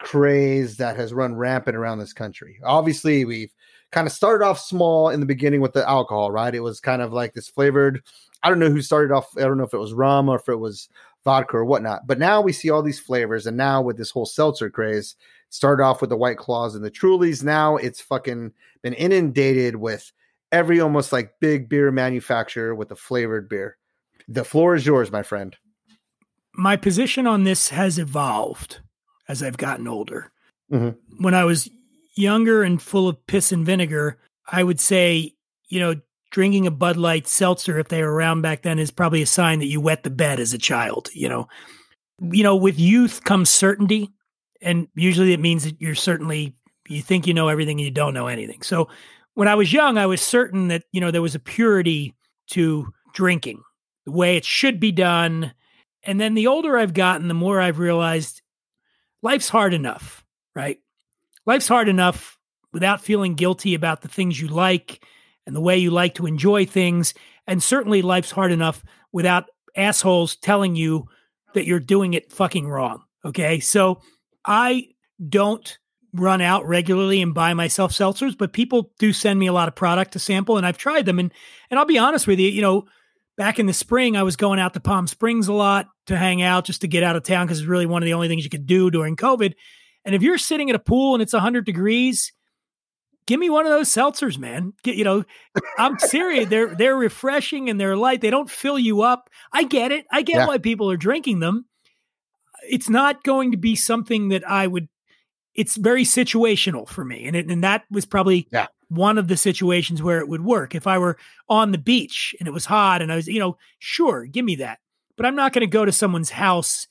craze that has run rampant around this country? Obviously, we've kind of started off small in the beginning with the alcohol, right? It was kind of like this flavored. I don't know who started off. I don't know if it was rum or if it was vodka or whatnot. But now we see all these flavors, and now with this whole seltzer craze, started off with the White Claws and the Trulys. Now it's fucking been inundated with every almost like big beer manufacturer with a flavored beer. The floor is yours, my friend. My position on this has evolved as I've gotten older. Mm-hmm. When I was younger and full of piss and vinegar, I would say, you know, drinking a Bud Light seltzer, if they were around back then, is probably a sign that you wet the bed as a child. You know, you know, with youth comes certainty, and usually it means that you're certainly you think you know everything and you don't know anything. So when I was young, I was certain that you know there was a purity to drinking, the way it should be done. And then the older I've gotten, the more I've realized life's hard enough, right? Life's hard enough without feeling guilty about the things you like and the way you like to enjoy things. And certainly life's hard enough without assholes telling you that you're doing it fucking wrong. Okay. So I don't run out regularly and buy myself seltzers, but people do send me a lot of product to sample and I've tried them. And, and I'll be honest with you, you know, back in the spring, I was going out to Palm Springs a lot to hang out just to get out of town because it's really one of the only things you could do during COVID. And if you're sitting at a pool and it's 100 degrees give me one of those seltzers, man. Get, you know, I'm serious. They're they're refreshing and they're light. They don't fill you up. I get it. I get yeah. why people are drinking them. It's not going to be something that I would. It's very situational for me, and it, and that was probably yeah. one of the situations where it would work. If I were on the beach and it was hot, and I was, you know, sure, give me that. But I'm not going to go to someone's house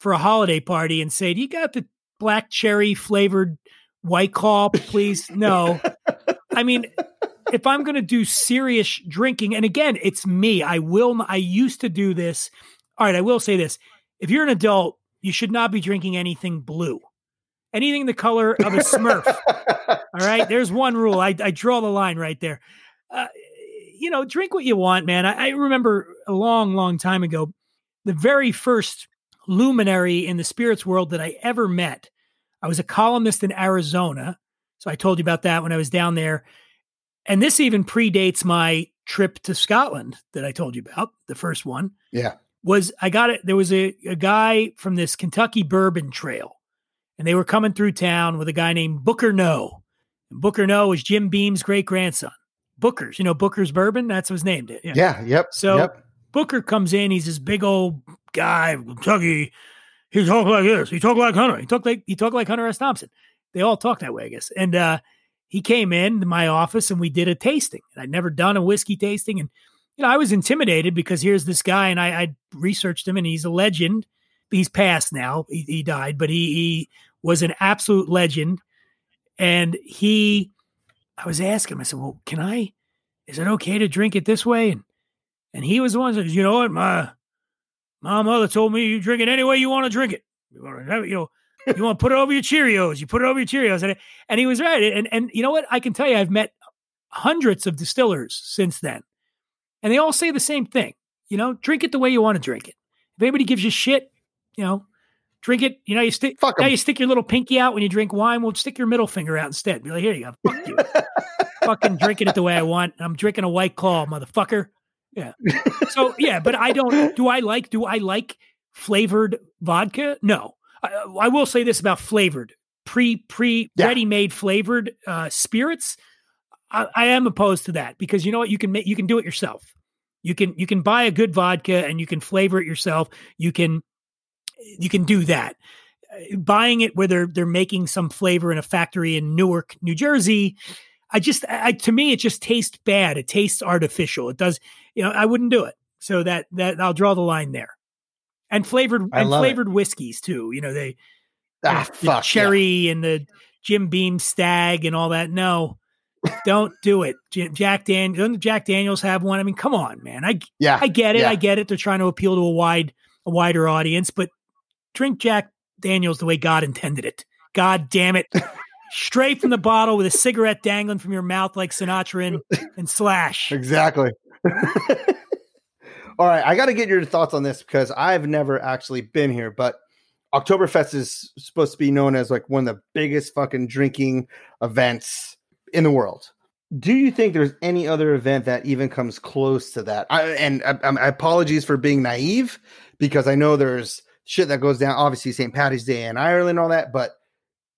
for a holiday party and say, "Do you got the black cherry flavored?" White Claw, please. No. I mean, if I'm going to do serious drinking, and again, it's me. I will. I used to do this. All right, I will say this: if you're an adult, you should not be drinking anything blue, anything the color of a Smurf. all right, there's one rule. I, I draw the line right there. Uh, you know, drink what you want, man. I, I remember a long, long time ago, the very first luminary in the spirits world that I ever met I was a columnist in Arizona. So I told you about that when I was down there. And this even predates my trip to Scotland that I told you about, the first one. Yeah. Was I got it? There was a, a guy from this Kentucky Bourbon Trail, and they were coming through town with a guy named Booker Noe. And Booker Noe was Jim Beam's great grandson. Booker's, you know, Booker's Bourbon, that's what his name did. Yeah. yeah, yep. So yep. Booker comes in, he's this big old guy, Kentucky, he talked like this. He talked like Hunter. He talked like he talked like Hunter S. Thompson. They all talk that way, I guess. And uh, he came in to my office and we did a tasting. And I'd never done a whiskey tasting, and you know I was intimidated because here's this guy, and I, I researched him, and he's a legend. He's passed now. He, he died, but he, he was an absolute legend. And he, I was asking him. I said, "Well, can I? Is it okay to drink it this way?" And and he was the one that said, "You know what, my my mother told me you drink it any way you want to drink it. You want to, you know, you want to put it over your Cheerios. You put it over your Cheerios, and and he was right. And and you know what? I can tell you, I've met hundreds of distillers since then, and they all say the same thing. You know, drink it the way you want to drink it. If anybody gives you shit, you know, drink it. You know, you stick now you stick your little pinky out when you drink wine. Well, stick your middle finger out instead. Be like, here you go. Fuck you. Fucking drinking it the way I want. I'm drinking a white claw, motherfucker. Yeah. so yeah, but I don't. Do I like? Do I like flavored vodka? No. I, I will say this about flavored pre pre yeah. ready made flavored uh, spirits. I, I, am opposed to that because you know what you can make you can do it yourself. You can you can buy a good vodka and you can flavor it yourself. You can you can do that. Uh, Buying it where they're they're making some flavor in a factory in Newark, New Jersey, I just I, to me it just tastes bad. It tastes artificial. It does, you know, I wouldn't do it. So that that I'll draw the line there. And flavored I and love it. flavored whiskeys too. You know, they Ah, the fuck. cherry and the Jim Beam Stag and all that. No, don't do it. Jack Dan doesn't Jack Daniels have one? I mean, come on, man. I Yeah. yeah. I get it. yeah. I get it. They're trying to appeal to a wide a wider audience, but drink Jack Daniels the way God intended it. God damn it. Straight from the bottle with a cigarette dangling from your mouth like Sinatra and, Slash. Exactly. All right, I got to get your thoughts on this because I've never actually been here, but Oktoberfest is supposed to be known as like one of the biggest fucking drinking events in the world. Do you think there's any other event that even comes close to that? I, and I, I, apologies for being naive because I know there's shit that goes down. Obviously, St. Patty's Day in Ireland, all that. But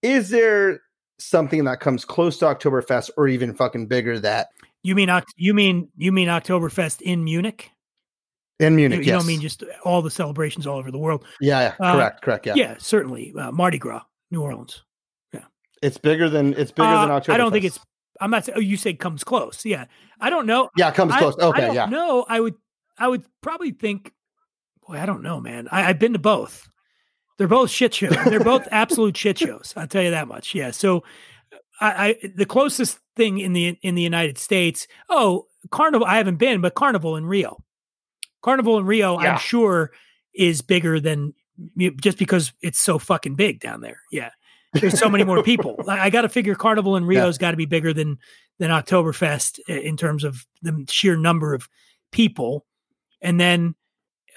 is there something that comes close to Oktoberfest or even fucking bigger that You mean you mean you mean Oktoberfest in Munich? in Munich? you yes. don't mean just all the celebrations all over the world. Yeah, yeah, Uh, correct, correct. Yeah. Yeah, certainly. Uh, Mardi Gras, New Orleans. Yeah. It's bigger than it's bigger than Uh, October. I don't think it's. I'm not. saying- Oh, you say comes close. Yeah, I don't know. yeah, it comes I- close. I Okay, don't yeah, know. I would. I would probably think. Boy, I don't know, man. I, I've been to both. They're both shit shows. They're both absolute shit shows. I'll tell you that much. Yeah. So, I, I the closest thing in the in the United States. Oh, Carnival. I haven't been, but Carnival in Rio. Carnival in Rio, Yeah. I'm sure, is bigger than just because it's so fucking big down there. Yeah. There's so many more people. I, I got to figure Carnival in Rio's got to be bigger than than Oktoberfest in terms of the sheer number of people. And then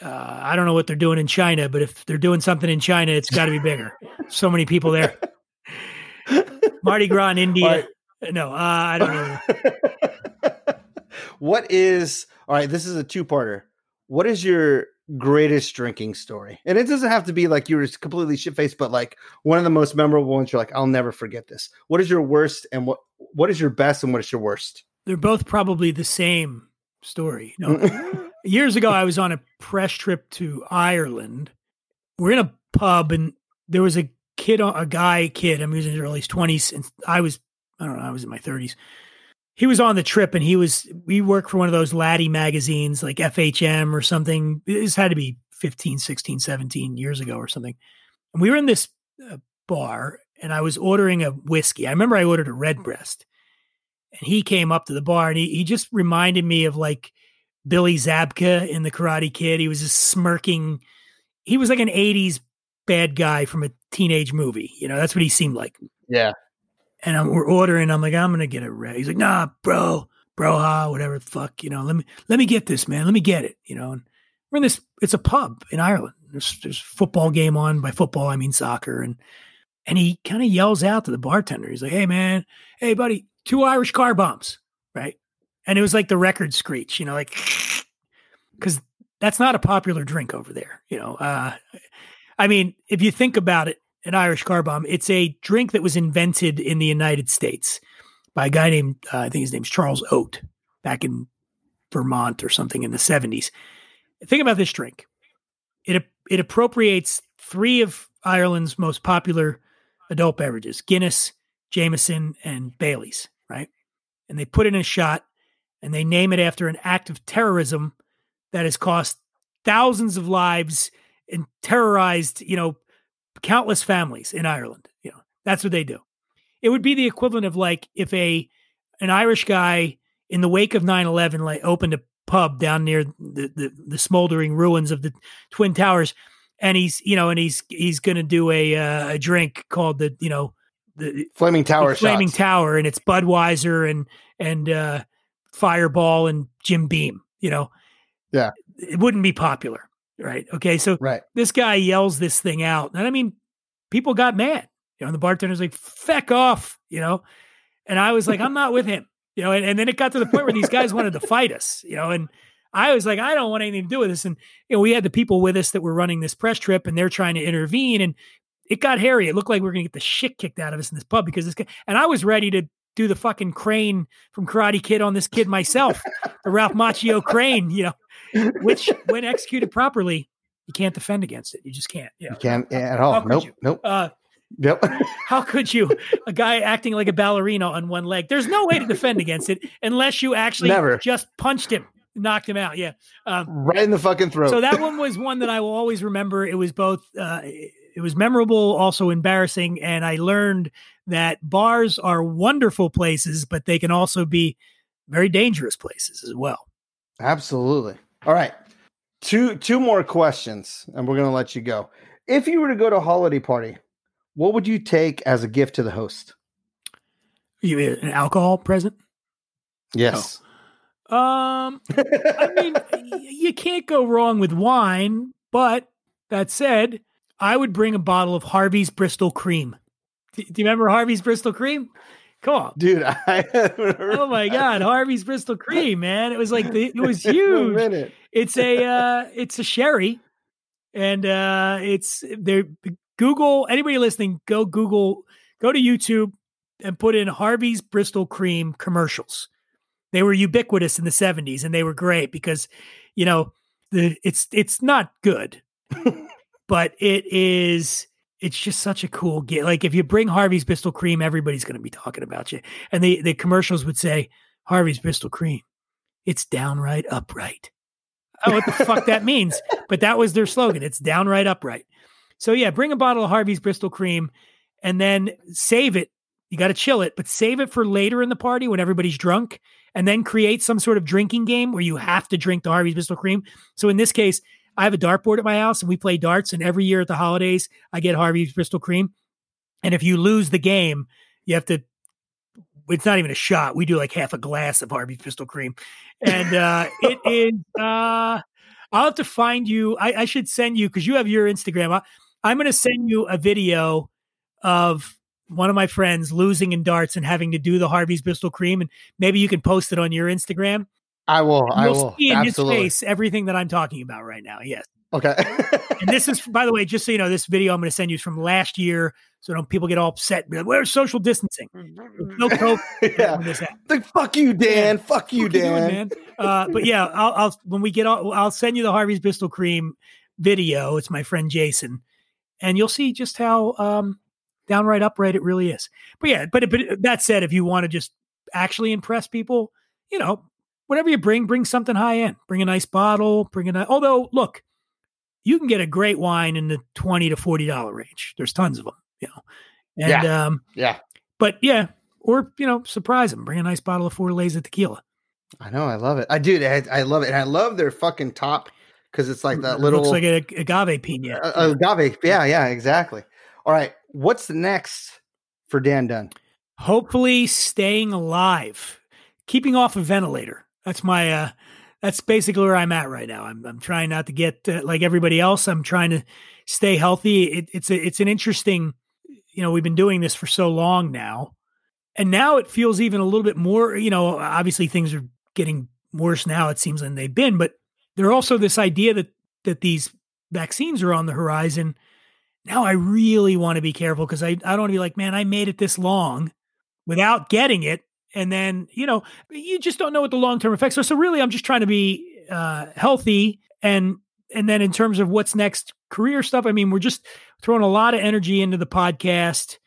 uh, I don't know what they're doing in China, but if they're doing something in China, it's got to be bigger. so many people there. Mardi Gras in India. Right. No, uh, I don't know. what is all right? This is a two-parter. What is your greatest drinking story? And it doesn't have to be like you were completely shit faced, but like one of the most memorable ones. You're like, I'll never forget this. What is your worst, and what what is your best, and what is your worst? They're both probably the same story. No, years ago, I was on a press trip to Ireland. We're in a pub, and there was a kid, a guy, kid. I'm using his early twenties, and I was, I don't know, I was in my thirties. He was on the trip, and he was. We worked for one of those laddie magazines, like FHM or something. This had to be 15, 16, 17 years ago or something. And we were in this uh, bar, and I was ordering a whiskey. I remember I ordered a Redbreast, and he came up to the bar, and he he just reminded me of like Billy Zabka in the Karate Kid. He was just smirking. He was like an 80s bad guy from a teenage movie. You know, that's what he seemed like. Yeah, And I'm, we're ordering. I'm like, I'm gonna get a red. He's like, Nah, bro, bro, ha, whatever the fuck. You know, let me let me get this, man. Let me get it. You know, and we're in this. It's a pub in Ireland. There's there's a football game on. By football, I mean soccer. And and he kind of yells out to the bartender. He's like, Hey, man, hey, buddy, two Irish car bombs? And it was like the record screech. You know, like because that's not a popular drink over there. You know, uh, I mean, if you think about it, an Irish car bomb, it's a drink that was invented in the United States by a guy named, uh, I think his name's Charles Oat, back in Vermont or something in the 70s. Think about this drink. It it appropriates three of Ireland's most popular adult beverages: Guinness, Jameson, and Bailey's. Right, and they put in a shot, and they name it after an act of terrorism that has cost thousands of lives and terrorized, you know, countless families in Ireland. You know, that's what they do. It would be the equivalent of like if a an Irish guy in the wake of 9-11 like opened a pub down near the, the, the smoldering ruins of the Twin Towers and he's, you know, and he's he's gonna do a uh, a drink called the, you know, the Flaming Tower the Flaming shots. Tower, and it's Budweiser and and uh, Fireball and Jim Beam. You know, Yeah. it wouldn't be popular, right? Okay, so right. this guy yells this thing out, and I mean, people got mad. You know, and the bartender's like, "Feck off," you know, and I was like, "I'm not with him," you know, and, and then it got to the point where these guys wanted to fight us, you know, and I was like, I don't want anything to do with this, and you know, we had the people with us that were running this press trip, and they're trying to intervene, and it got hairy. It looked like we were going to get the shit kicked out of us in this pub because this guy, and I was ready to do the fucking crane from Karate Kid on this kid myself, the Ralph Macchio crane, you know, which when executed properly, you can't defend against it. You just can't. You, know. You can't at all. Nope. you? Nope. Uh, Yep. how could you, a guy acting like a ballerina on one leg? There's no way to defend against it unless you actually Never. just punched him, knocked him out. Yeah. Um, right in the fucking throat. so that one was one that I will always remember. It was both uh, it was memorable, also embarrassing, and I learned that bars are wonderful places, but they can also be very dangerous places as well. Absolutely. All right. Two two more questions and we're going to let you go. If you were to go to a holiday party, what would you take as a gift to the host? You mean an alcohol present? Yes. Um, I mean, y- you can't go wrong with wine, but that said, I would bring a bottle of Harvey's Bristol Cream. Do do you remember Harvey's Bristol Cream? Come on. Dude, I Oh my God, Harvey's Bristol Cream, man! It was like the, it was huge. minute. It's a uh, it's a sherry, and uh, it's there. Google anybody listening, go Google, go to YouTube, and put in Harvey's Bristol Cream commercials. They were ubiquitous in the '70s, and they were great because, you know, the it's it's not good, but it is. It's just such a cool get. Like if you bring Harvey's Bristol Cream, everybody's going to be talking about you. And the the commercials would say Harvey's Bristol Cream. It's downright upright. I don't know what the fuck that means, but that was their slogan. It's downright upright. So yeah, bring a bottle of Harvey's Bristol Cream and then save it. You got to chill it, but save it for later in the party when everybody's drunk and then create some sort of drinking game where you have to drink the Harvey's Bristol Cream. So in this case, I have a dartboard at my house and we play darts and every year at the holidays, I get Harvey's Bristol Cream. And if you lose the game, you have to it's not even a shot. We do like half a glass of Harvey's Bristol Cream, and uh, it is. Uh, I'll have to find you. I, I should send you because you have your Instagram. I, I'm going to send you a video of one of my friends losing in darts and having to do the Harvey's Bristol Cream, and maybe you can post it on your Instagram. I will. I will. see in Absolutely. his face everything that I'm talking about right now. Yes. Okay. And this is, by the way, just so you know, this video I'm going to send you is from last year, so don't people get all upset. be like, Where's social distancing? No yeah. Like, fuck you, Dan. Fuck you, What you Dan. doing, man? Uh, but yeah, I'll, I'll when we get all, I'll send you the Harvey's Bristol Cream video. It's my friend Jason, and you'll see just how um, downright upright it really is. But yeah, but, but that said, if you want to just actually impress people, you know, whatever you bring, bring something high end. Bring a nice bottle. Bring a ni- although look, you can get a great wine in the twenty to forty dollar range. There's tons of them, you know, and um, Yeah. but yeah, or you know, surprise them. Bring a nice bottle of Fortaleza tequila. I know. I love it. I do. I, I love it. And I love their fucking top because it's like that It little looks like a agave pina. uh, agave. Yeah. Yeah. Exactly. All right. What's the next for Dan Dunn? Hopefully, staying alive, keeping off a ventilator. That's my. uh That's basically where I'm at right now. I'm I'm trying not to get uh, like everybody else. I'm trying to stay healthy. It, it's a it's an interesting. You know, we've been doing this for so long now, and now it feels even a little bit more. You know, obviously things are getting worse now. It seems than they've been, but there also this idea that that these vaccines are on the horizon. Now I really want to be careful because I, I don't want to be like, man, I made it this long without getting it. And then, you know, you just don't know what the long term effects are. So really I'm just trying to be uh, healthy and and then in terms of what's next career stuff, I mean, we're just throwing a lot of energy into the podcast.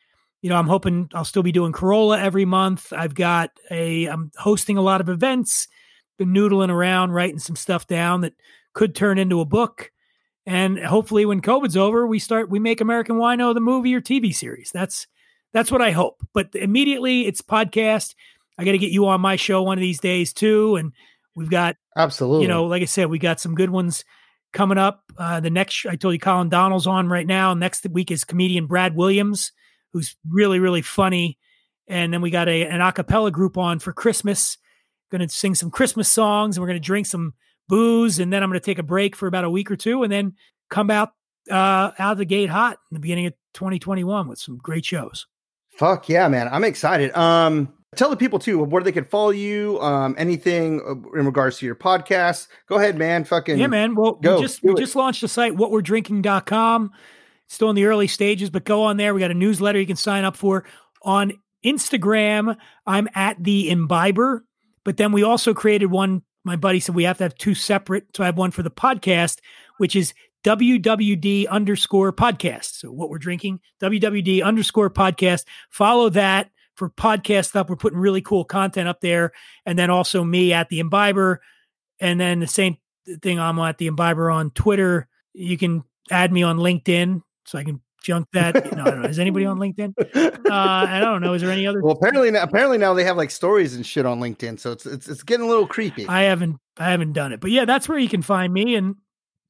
You know, I'm hoping I'll still be doing Carolla every month. I've got a I'm hosting a lot of events, been noodling around, writing some stuff down that could turn into a book. And hopefully when COVID's over, we start we make American Wino the movie or TV series. That's that's what I hope. But immediately it's podcast. I got to get you on my show one of these days too. And we've got Absolutely. you know, like I said, we got some good ones coming up. Uh, the next, I told you, Colin Donald's on right now. Next week is comedian Brad Williams, who's really, really funny. And then we got a an a cappella group on for Christmas. Going to sing some Christmas songs, and we're going to drink some booze, and then I'm going to take a break for about a week or two, and then come out uh, out of the gate hot in the beginning of 2021 with some great shows. Fuck yeah, man. I'm excited. Um, tell the people too where they can follow you. Um, anything in regards to your podcast. Go ahead, man. Fucking Yeah, man. Well, go, we just we it. just launched the site whatwe'redrinking.com. It's still in the early stages, but go on there. We got a newsletter you can sign up for on Instagram, I'm at the Imbiber, but then we also created one. My buddy said we have to have two separate. So I have one for the podcast, which is WWD underscore podcast. So what we're drinking, WWD underscore podcast. Follow that for podcast stuff. We're putting really cool content up there. And then also me at the Imbiber. And then the same thing, I'm at the Imbiber on Twitter. You can add me on LinkedIn so I can junk that. No, I don't know. Is anybody on LinkedIn? Uh, I don't know. Is there any other? Well, apparently, now, apparently now they have like stories and shit on LinkedIn, so it's it's it's getting a little creepy. I haven't I haven't done it, but yeah, that's where you can find me. And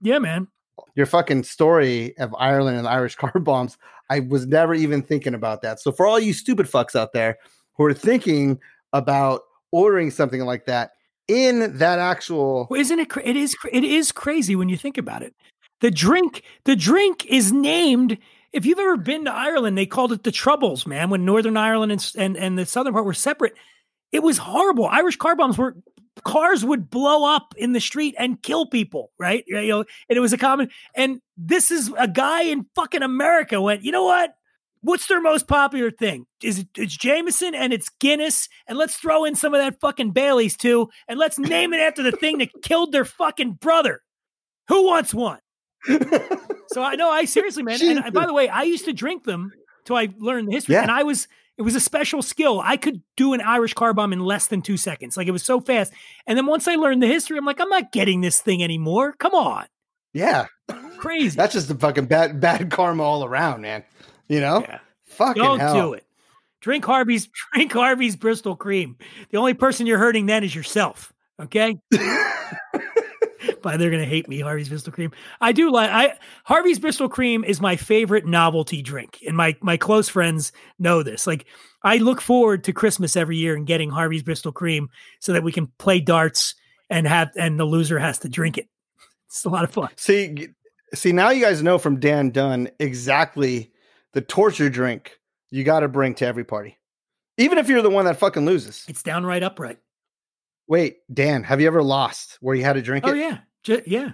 yeah, man, Your fucking story of Ireland and Irish car bombs, I was never even thinking about that. So for all you stupid fucks out there who are thinking about ordering something like that in that actual Well, isn't it? Cra- it is. It is crazy when you think about it. The drink. The drink is named. If you've ever been to Ireland, they called it the Troubles, man. When Northern Ireland and and, and the southern part were separate, it was horrible. Irish car bombs were cars would blow up in the street and kill people, right? You know, and it was a common. And this is a guy in fucking America went. You know what? What's their most popular thing? Is it it's Jameson and it's Guinness, and let's throw in some of that fucking Bailey's too, and let's name it after the thing that killed their fucking brother. Who wants one? So I know I seriously, man. And, and by the way, I used to drink them till I learned the history, Yeah. and I was it was a special skill. I could do an Irish car bomb in less than two seconds. Like it was so fast. And then once I learned the history, I'm like, I'm not getting this thing anymore. Come on, yeah, crazy. that's just the fucking bad bad karma all around, man. You know, Yeah. fucking Don't hell. do it. Drink Harvey's. Drink Harvey's Bristol Cream. The only person you're hurting then is yourself. Okay. But they're gonna hate me, Harvey's Bristol Cream. I do like I Harvey's Bristol Cream is my favorite novelty drink, and my my close friends know this. Like I look forward to Christmas every year and getting Harvey's Bristol Cream so that we can play darts and have and the loser has to drink it. It's a lot of fun. See, see, now you guys know from Dan Dunn exactly the torture drink you got to bring to every party, even if you're the one that fucking loses. It's downright upright. Wait, Dan, have you ever lost where you had to drink Oh it? yeah, Ju- yeah.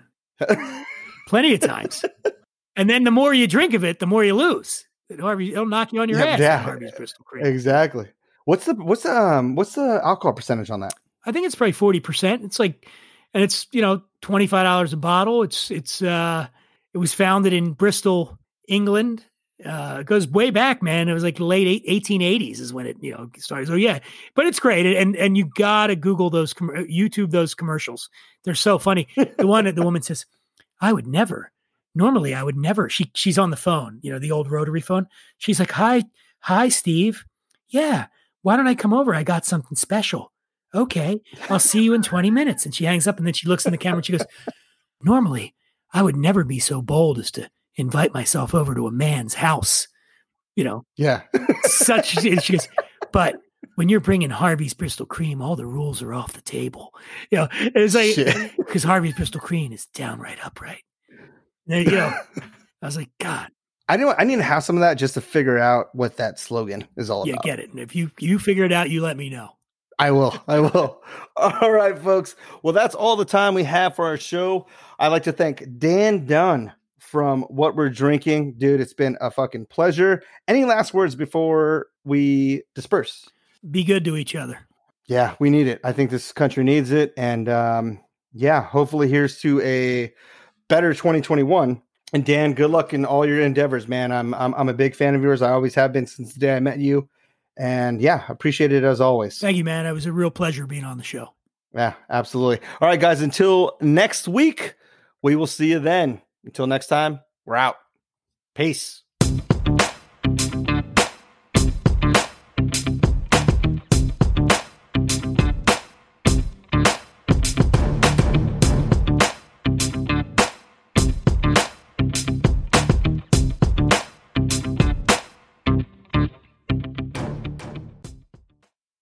plenty of times. and then the more you drink of it, the more you lose. Harvey, it'll knock you on your Yeah, ass. yeah. Harvey's Bristol Cream. exactly. What's the what's the um what's the alcohol percentage on that? I think it's probably forty percent. It's like, and it's you know twenty five dollars a bottle. It's it's uh it was founded in Bristol, England. Uh, it goes way back, man. It was like late eight- 1880s is when it you know started. So yeah, but it's great, and and you gotta Google those, com- YouTube those commercials. They're so funny. The one that the woman says, "I would never." Normally, I would never. She she's on the phone, you know, the old rotary phone. She's like, "Hi, hi, Steve. Yeah, why don't I come over? I got something special." Okay, I'll see you in 20 minutes. And she hangs up and then she looks in the camera and she goes, Normally, I would never be so bold as to invite myself over to a man's house. You know, Yeah. such, and she goes, but when you're bringing Harvey's Bristol Cream, all the rules are off the table. You know, it's like, because Harvey's Bristol Cream is downright upright. And, you know, I was like, God, I know I need to have some of that just to figure out what that slogan is all yeah, about. Yeah, get it. And if you, you figure it out, you let me know. I will. I will. All right, folks. Well, that's all the time we have for our show. I'd like to thank Dan Dunn from What We're Drinking. Dude, it's been a fucking pleasure. Any last words before we disperse? Be good to each other. Yeah, we need it. I think this country needs it. And um, yeah, hopefully here's to a better 2021. And Dan, good luck in all your endeavors, man. I'm I'm, I'm a big fan of yours. I always have been since the day I met you. And yeah, appreciate it as always. Thank you, man. It was a real pleasure being on the show. Yeah, absolutely. All right, guys, until next week, we will see you then. Until next time, we're out. Peace.